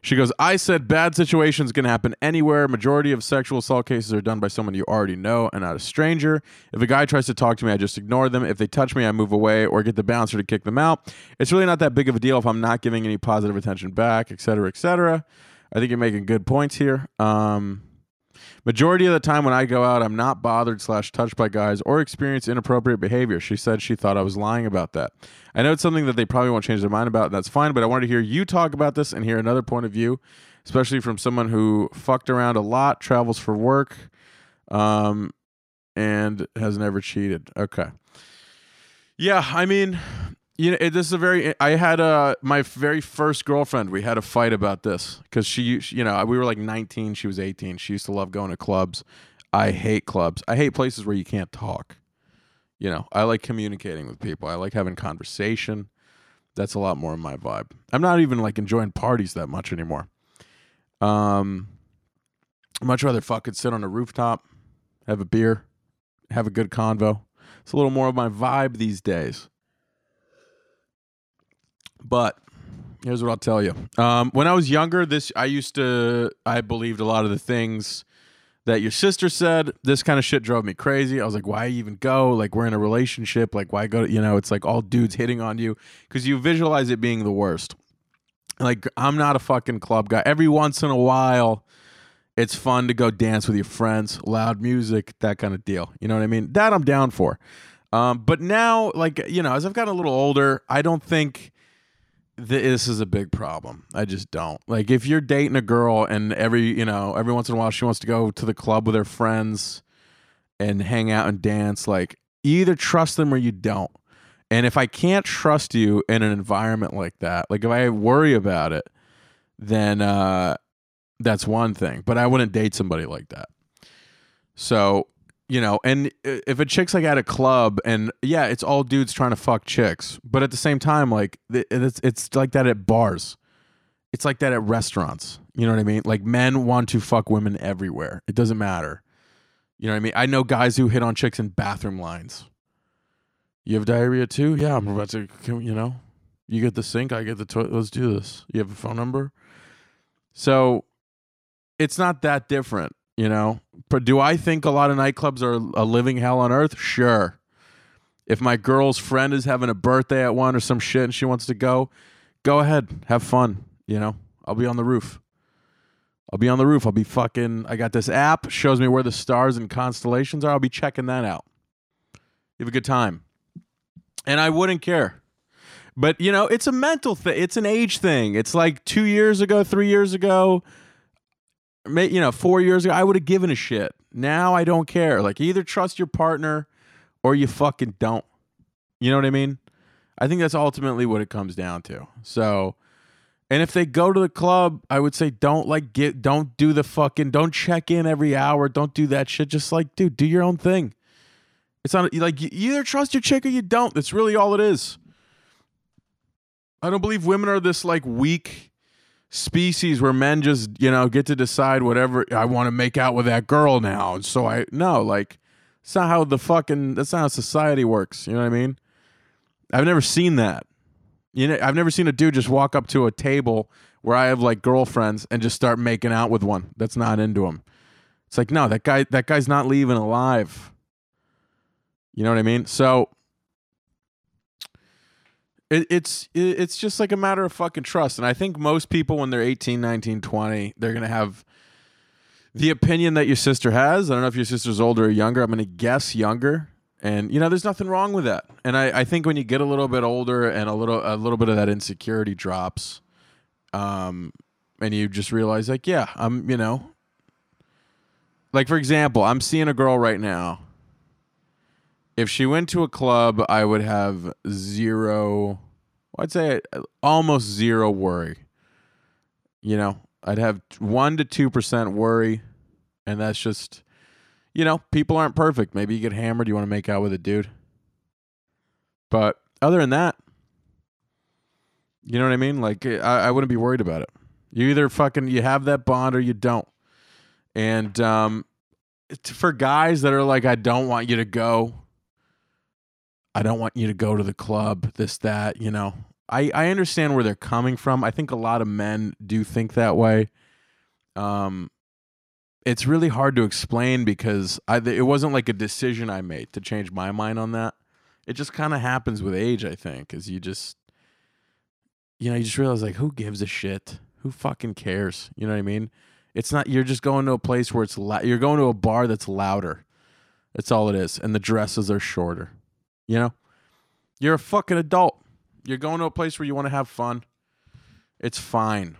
she goes, I said bad situations can happen anywhere. Majority of sexual assault cases are done by someone you already know and not a stranger. If a guy tries to talk to me, I just ignore them. If they touch me, I move away or get the bouncer to kick them out. It's really not that big of a deal if I'm not giving any positive attention back, et cetera, et cetera. I think you're making good points here. Um, Majority of the time when I go out, I'm not bothered slash touched by guys or experience inappropriate behavior. She said she thought I was lying about that. I know it's something that they probably won't change their mind about, and that's fine. But I wanted to hear you talk about this and hear another point of view, especially from someone who fucked around a lot, travels for work, um, and has never cheated. Okay. Yeah, I mean, you know, it, this is a very. I had a my very first girlfriend. We had a fight about this because she, she, you know, we were like 19. She was 18. She used to love going to clubs. I hate clubs. I hate places where you can't talk. You know, I like communicating with people. I like having conversation. That's a lot more of my vibe. I'm not even like enjoying parties that much anymore. Um, much rather fucking sit on a rooftop, have a beer, have a good convo. It's a little more of my vibe these days. But here's what I'll tell you. Um, when I was younger, this I used to I believed a lot of the things that your sister said. This kind of shit drove me crazy. I was like, why even go? Like we're in a relationship. Like why go? You know, it's like all dudes hitting on you because you visualize it being the worst. Like I'm not a fucking club guy. Every once in a while, it's fun to go dance with your friends, loud music, that kind of deal. You know what I mean? That I'm down for. Um, but now, like you know, as I've gotten a little older, I don't think this is a big problem. I just don't. Like if you're dating a girl and every, you know, every once in a while she wants to go to the club with her friends and hang out and dance, like either trust them or you don't. And if I can't trust you in an environment like that, like if I worry about it, then uh that's one thing. But I wouldn't date somebody like that. So you know, and if a chick's like at a club and yeah, it's all dudes trying to fuck chicks, but at the same time, like it's it's like that at bars, it's like that at restaurants. You know what I mean? Like men want to fuck women everywhere. It doesn't matter. You know what I mean? I know guys who hit on chicks in bathroom lines. You have diarrhea too? Yeah, I'm about to. You know, you get the sink, I get the toilet. Let's do this. You have a phone number. So, it's not that different you know, do I think a lot of nightclubs are a living hell on earth? Sure. If my girl's friend is having a birthday at one or some shit and she wants to go, go ahead, have fun. You know, I'll be on the roof. I'll be on the roof. I'll be fucking. I got this app shows me where the stars and constellations are. I'll be checking that out. You have a good time, and I wouldn't care. But you know, it's a mental thing. It's an age thing. It's like two years ago, three years ago you know, four years ago, I would have given a shit. Now I don't care. Like, either trust your partner or you fucking don't. You know what I mean? I think that's ultimately what it comes down to. So, and if they go to the club, I would say don't like get, don't do the fucking, don't check in every hour. Don't do that shit. Just like, dude, do your own thing. It's not like you either trust your chick or you don't. That's really all it is. I don't believe women are this like weak species where men just you know get to decide whatever I want to make out with that girl now. So I no like it's not how the fucking that's not how society works. You know what I mean? I've never seen that. You know, I've never seen a dude just walk up to a table where I have like girlfriends and just start making out with one that's not into him. It's like no, that guy that guy's not leaving alive. You know what I mean? So it, it's it, it's just like a matter of fucking trust. And I think most people, when they're 18, 19, 20, they're going to have the opinion that your sister has. I don't know if your sister's older or younger. I'm going to guess younger. And you know, there's nothing wrong with that. And I, I think when you get a little bit older and a little a little bit of that insecurity drops, um, and you just realize like, yeah, I'm, you know, like for example, I'm seeing a girl right now if she went to a club, I would have zero. I'd say almost zero worry. You know, I'd have one to two percent worry, and that's just, you know, people aren't perfect. Maybe you get hammered, you want to make out with a dude, but other than that, you know what I mean? Like, I, I wouldn't be worried about it. You either fucking you have that bond or you don't, and um, for guys that are like, I don't want you to go I don't want you to go to the club, this, that, you know. I, I understand where they're coming from. I think a lot of men do think that way. Um, it's really hard to explain because I, it wasn't like a decision I made to change my mind on that. It just kind of happens with age, I think, is you just, you know, you just realize like, who gives a shit? Who fucking cares? You know what I mean? It's not, you're just going to a place where it's, la- you're going to a bar that's louder. That's all it is. And the dresses are shorter. You know, you're a fucking adult. You're going to a place where you want to have fun. It's fine.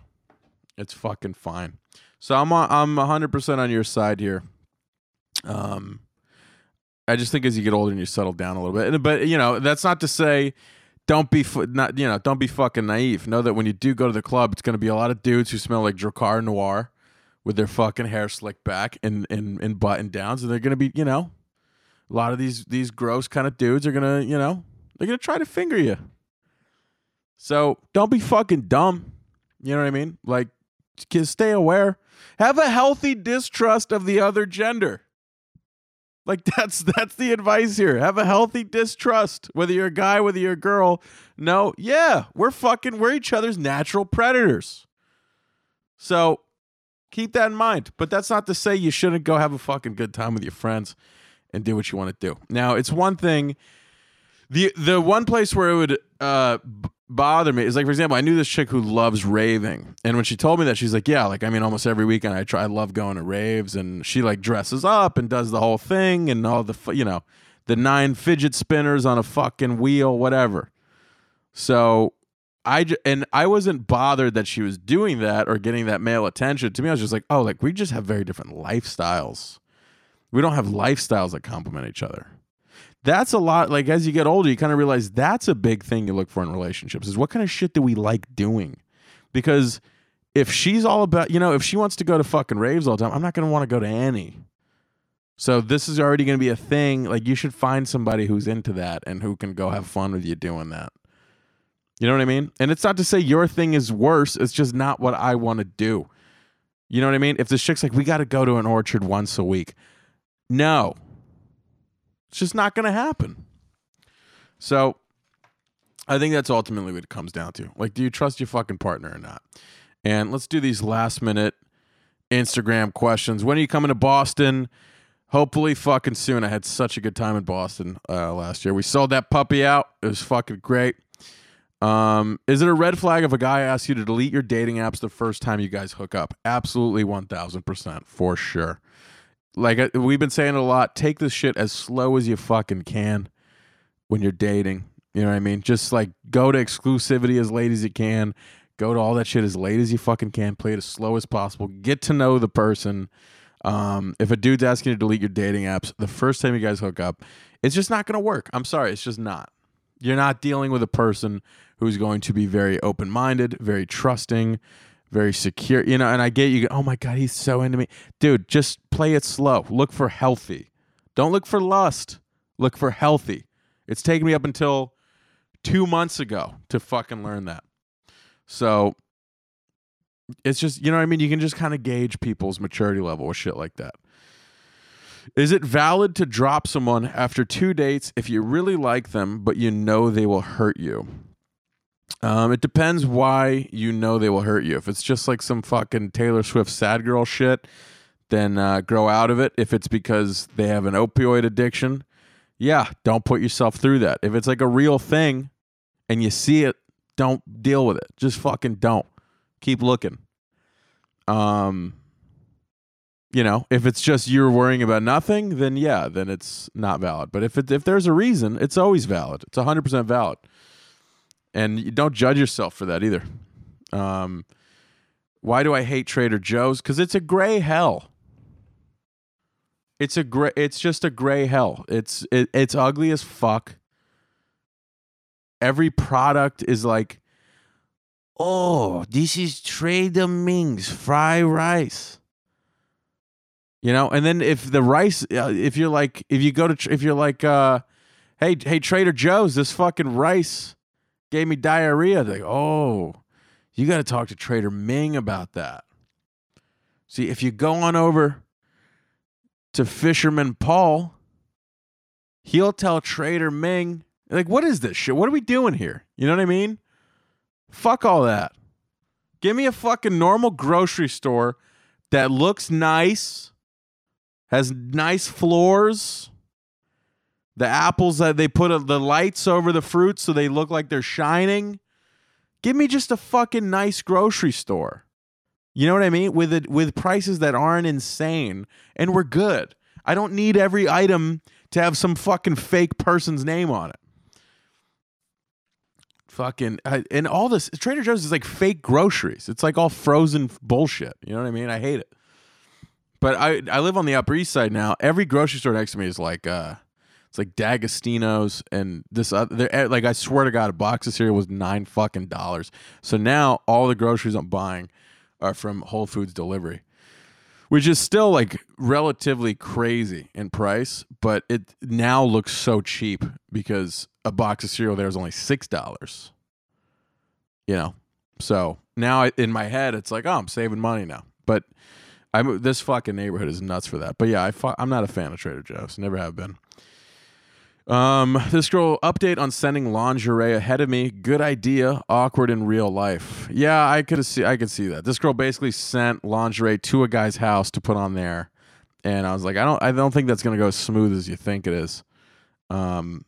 It's fucking fine. So I'm on, I'm 100% on your side here. Um I just think as you get older and you settle down a little bit. But you know, that's not to say don't be not you know don't be fucking naive. Know that when you do go to the club, it's going to be a lot of dudes who smell like Drakkar Noir with their fucking hair slicked back and and, and button downs, and they're going to be you know a lot of these these gross kind of dudes are gonna you know they're gonna try to finger you. So don't be fucking dumb. You know what I mean? Like, just stay aware. Have a healthy distrust of the other gender. Like [LAUGHS] that's that's the advice here. Have a healthy distrust. Whether you're a guy, whether you're a girl. No, yeah, we're fucking we're each other's natural predators. So keep that in mind. But that's not to say you shouldn't go have a fucking good time with your friends and do what you want to do. Now, it's one thing the the one place where it would uh b- bother me is like for example, I knew this chick who loves raving, and when she told me that, she's like, "Yeah, like I mean, almost every weekend I try. I love going to raves, and she like dresses up and does the whole thing and all the you know the nine fidget spinners on a fucking wheel, whatever." So I j- and I wasn't bothered that she was doing that or getting that male attention. To me, I was just like, "Oh, like we just have very different lifestyles. We don't have lifestyles that complement each other." that's a lot like as you get older you kind of realize that's a big thing you look for in relationships is what kind of shit do we like doing? Because if she's all about you know if she wants to go to fucking raves all the time i'm not going to want to go to any so this is already going to be a thing like you should find somebody who's into that and who can go have fun with you doing that. You know what i mean? And it's not to say your thing is worse it's just not what i want to do. You know what i mean? If this chick's like we got to go to an orchard once a week no it's just not going to happen. So I think that's ultimately what it comes down to. Like, do you trust your fucking partner or not? And let's do these last minute Instagram questions. When are you coming to Boston? Hopefully, fucking soon. I had such a good time in Boston uh, last year. We sold that puppy out. It was fucking great. Um, is it a red flag if a guy asks you to delete your dating apps the first time you guys hook up? Absolutely, one thousand percent for sure like uh, we've been saying a lot take this shit as slow as you fucking can when you're dating you know what i mean? Just like go to exclusivity as late as you can go to all that shit as late as you fucking can play it as slow as possible get to know the person. Um, if a dude's asking you to delete your dating apps the first time you guys hook up it's just not going to work. I'm sorry it's just not. You're not dealing with a person who's going to be very open-minded very trusting very secure, you know. And I get you. Oh my god, he's so into me, dude. Just play it slow. Look for healthy. Don't look for lust. Look for healthy. It's taken me up until two months ago to fucking learn that. So it's just you know what I mean. You can just kind of gauge people's maturity level with shit like that. Is it valid to drop someone after two dates if you really like them, but you know they will hurt you? Um, it depends why you know they will hurt you. If it's just like some fucking Taylor Swift sad girl shit, then uh, grow out of it. If it's because they have an opioid addiction, yeah, don't put yourself through that. If it's like a real thing and you see it, don't deal with it. Just fucking don't. Keep looking. Um, you know, if it's just you're worrying about nothing, then yeah, then it's not valid. But if it if there's a reason, it's always valid. It's 100% valid and you don't judge yourself for that either. Um, why do I hate Trader Joe's? Because it's a gray hell. It's a gray. It's just a gray hell. It's it, it's ugly as fuck. Every product is like, oh, this is Trader Ming's fried rice. You know, and then if the rice, uh, if you're like, if you go to, if you're like, uh, hey, hey, Trader Joe's, this fucking rice gave me diarrhea. They're like, oh, you got to talk to Trader Ming about that. See, if you go on over to Fisherman Paul, he'll tell Trader Ming, like, what is this shit? What are we doing here? You know what I mean? Fuck all that. Give me a fucking normal grocery store that looks nice, has nice floors the apples that they put a, the lights over the fruits so they look like they're shining. Give me just a fucking nice grocery store. You know what I mean? With it with prices that aren't insane and we're good. I don't need every item to have some fucking fake person's name on it. Fucking and all this Trader Joe's is like fake groceries. It's like all frozen bullshit. You know what I mean? I hate it. But I I live on the Upper East Side now. Every grocery store next to me is like uh It's like D'Agostino's and this other. eh, Like I swear to God, a box of cereal was nine fucking dollars. So now all the groceries I'm buying are from Whole Foods delivery, which is still like relatively crazy in price, but it now looks so cheap because a box of cereal there is only six dollars. You know, so now in my head it's like, oh, I'm saving money now. But I'm this fucking neighborhood is nuts for that. But yeah, I I'm not a fan of Trader Joe's. Never have been. Um, this girl update on sending lingerie ahead of me. Good idea. Awkward in real life. Yeah, I could see. I could see that. This girl basically sent lingerie to a guy's house to put on there, and I was like, I don't. I don't think that's gonna go as smooth as you think it is. Um,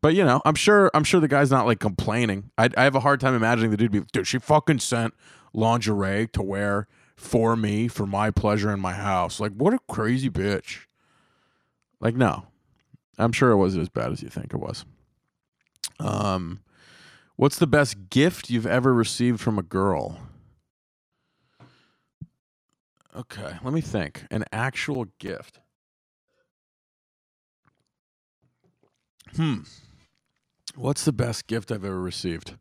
but you know, I'm sure. I'm sure the guy's not like complaining. I, I have a hard time imagining the dude be. Dude, she fucking sent lingerie to wear for me for my pleasure in my house. Like, what a crazy bitch. Like, no, I'm sure it wasn't as bad as you think it was. Um, what's the best gift you've ever received from a girl? Okay, let me think. An actual gift. Hmm. What's the best gift I've ever received?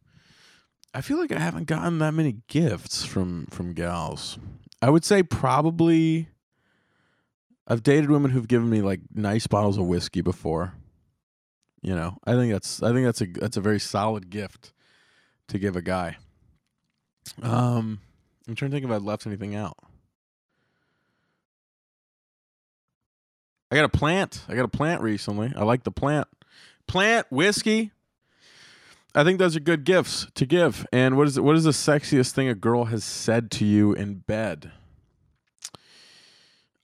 I feel like I haven't gotten that many gifts from from gals. I would say probably I've dated women who've given me like nice bottles of whiskey before. You know, I think that's I think that's a that's a very solid gift to give a guy. Um, I'm trying to think if I've left anything out. I got a plant. I got a plant recently. I like the plant. Plant whiskey. I think those are good gifts to give. And what is what is the sexiest thing a girl has said to you in bed?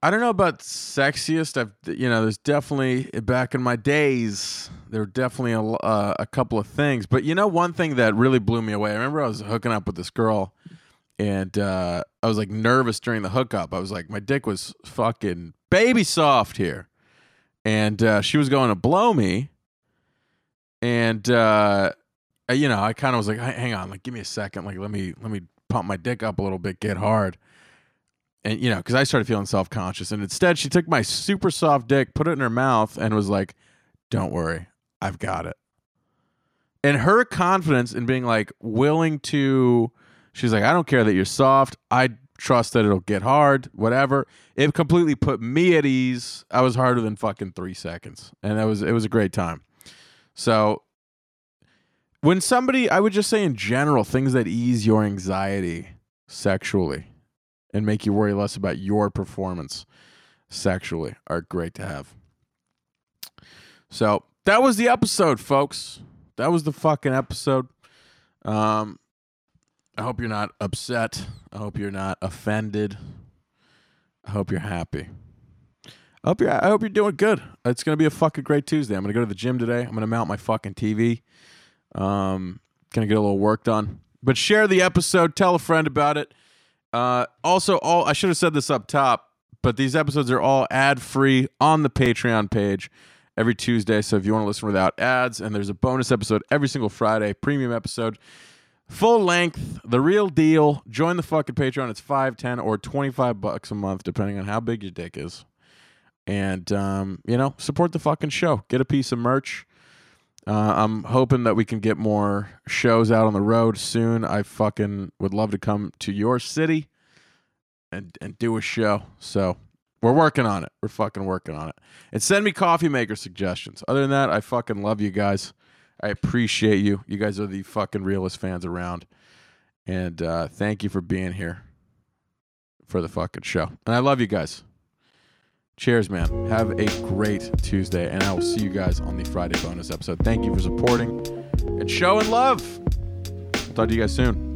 I don't know about sexiest. I've you know, there's definitely back in my days, there were definitely a, uh, a couple of things. But you know, one thing that really blew me away. I remember I was hooking up with this girl, and uh, I was like nervous during the hookup. I was like, my dick was fucking baby soft here, and uh, she was going to blow me, and uh, you know, I kind of was like, hang on, like give me a second, like let me let me pump my dick up a little bit, get hard. And you know, because I started feeling self conscious, and instead she took my super soft dick, put it in her mouth, and was like, "Don't worry, I've got it." And her confidence in being like willing to, she's like, "I don't care that you're soft. I trust that it'll get hard, whatever." It completely put me at ease. I was harder than fucking three seconds, and that was it was a great time. So when somebody i would just say in general things that ease your anxiety sexually and make you worry less about your performance sexually are great to have so that was the episode folks that was the fucking episode um i hope you're not upset i hope you're not offended i hope you're happy I hope you're, I hope you're doing good. It's gonna be a fucking great Tuesday. I'm gonna go to the gym today. I'm gonna mount my fucking TV. Um, gonna get a little work done. But share the episode, tell a friend about it. Uh, also, all I should have said this up top, but these episodes are all ad free on the Patreon page every Tuesday. So if you want to listen without ads, and there's a bonus episode every single Friday, premium episode, full length, the real deal. Join the fucking Patreon. It's five, ten, or twenty five bucks a month, depending on how big your dick is. And um, you know, support the fucking show. Get a piece of merch. Uh, I'm hoping that we can get more shows out on the road soon. I fucking would love to come to your city and and do a show. So we're working on it. We're fucking working on it. And send me coffee maker suggestions. Other than that, I fucking love you guys. I appreciate you. You guys are the fucking realest fans around. And uh, thank you for being here for the fucking show. And I love you guys. Cheers, man. Have a great Tuesday, and I will see you guys on the Friday bonus episode. Thank you for supporting and showing love. I'll talk to you guys soon.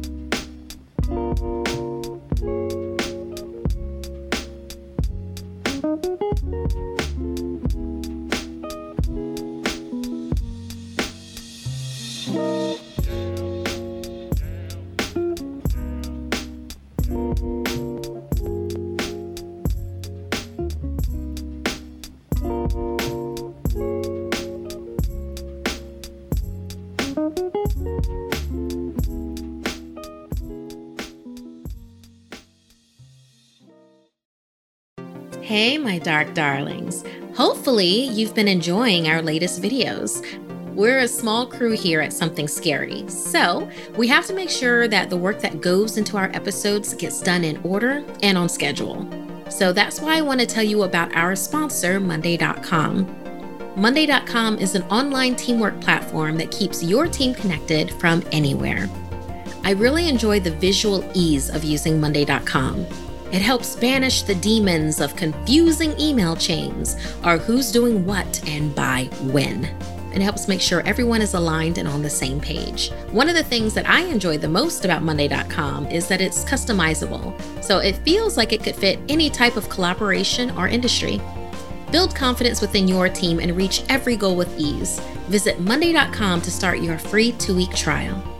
Hey, my dark darlings. Hopefully, you've been enjoying our latest videos. We're a small crew here at Something Scary, so we have to make sure that the work that goes into our episodes gets done in order and on schedule. So that's why I want to tell you about our sponsor, Monday.com. Monday.com is an online teamwork platform that keeps your team connected from anywhere. I really enjoy the visual ease of using Monday.com. It helps banish the demons of confusing email chains or who's doing what and by when. It helps make sure everyone is aligned and on the same page. One of the things that I enjoy the most about Monday.com is that it's customizable, so it feels like it could fit any type of collaboration or industry. Build confidence within your team and reach every goal with ease. Visit Monday.com to start your free two week trial.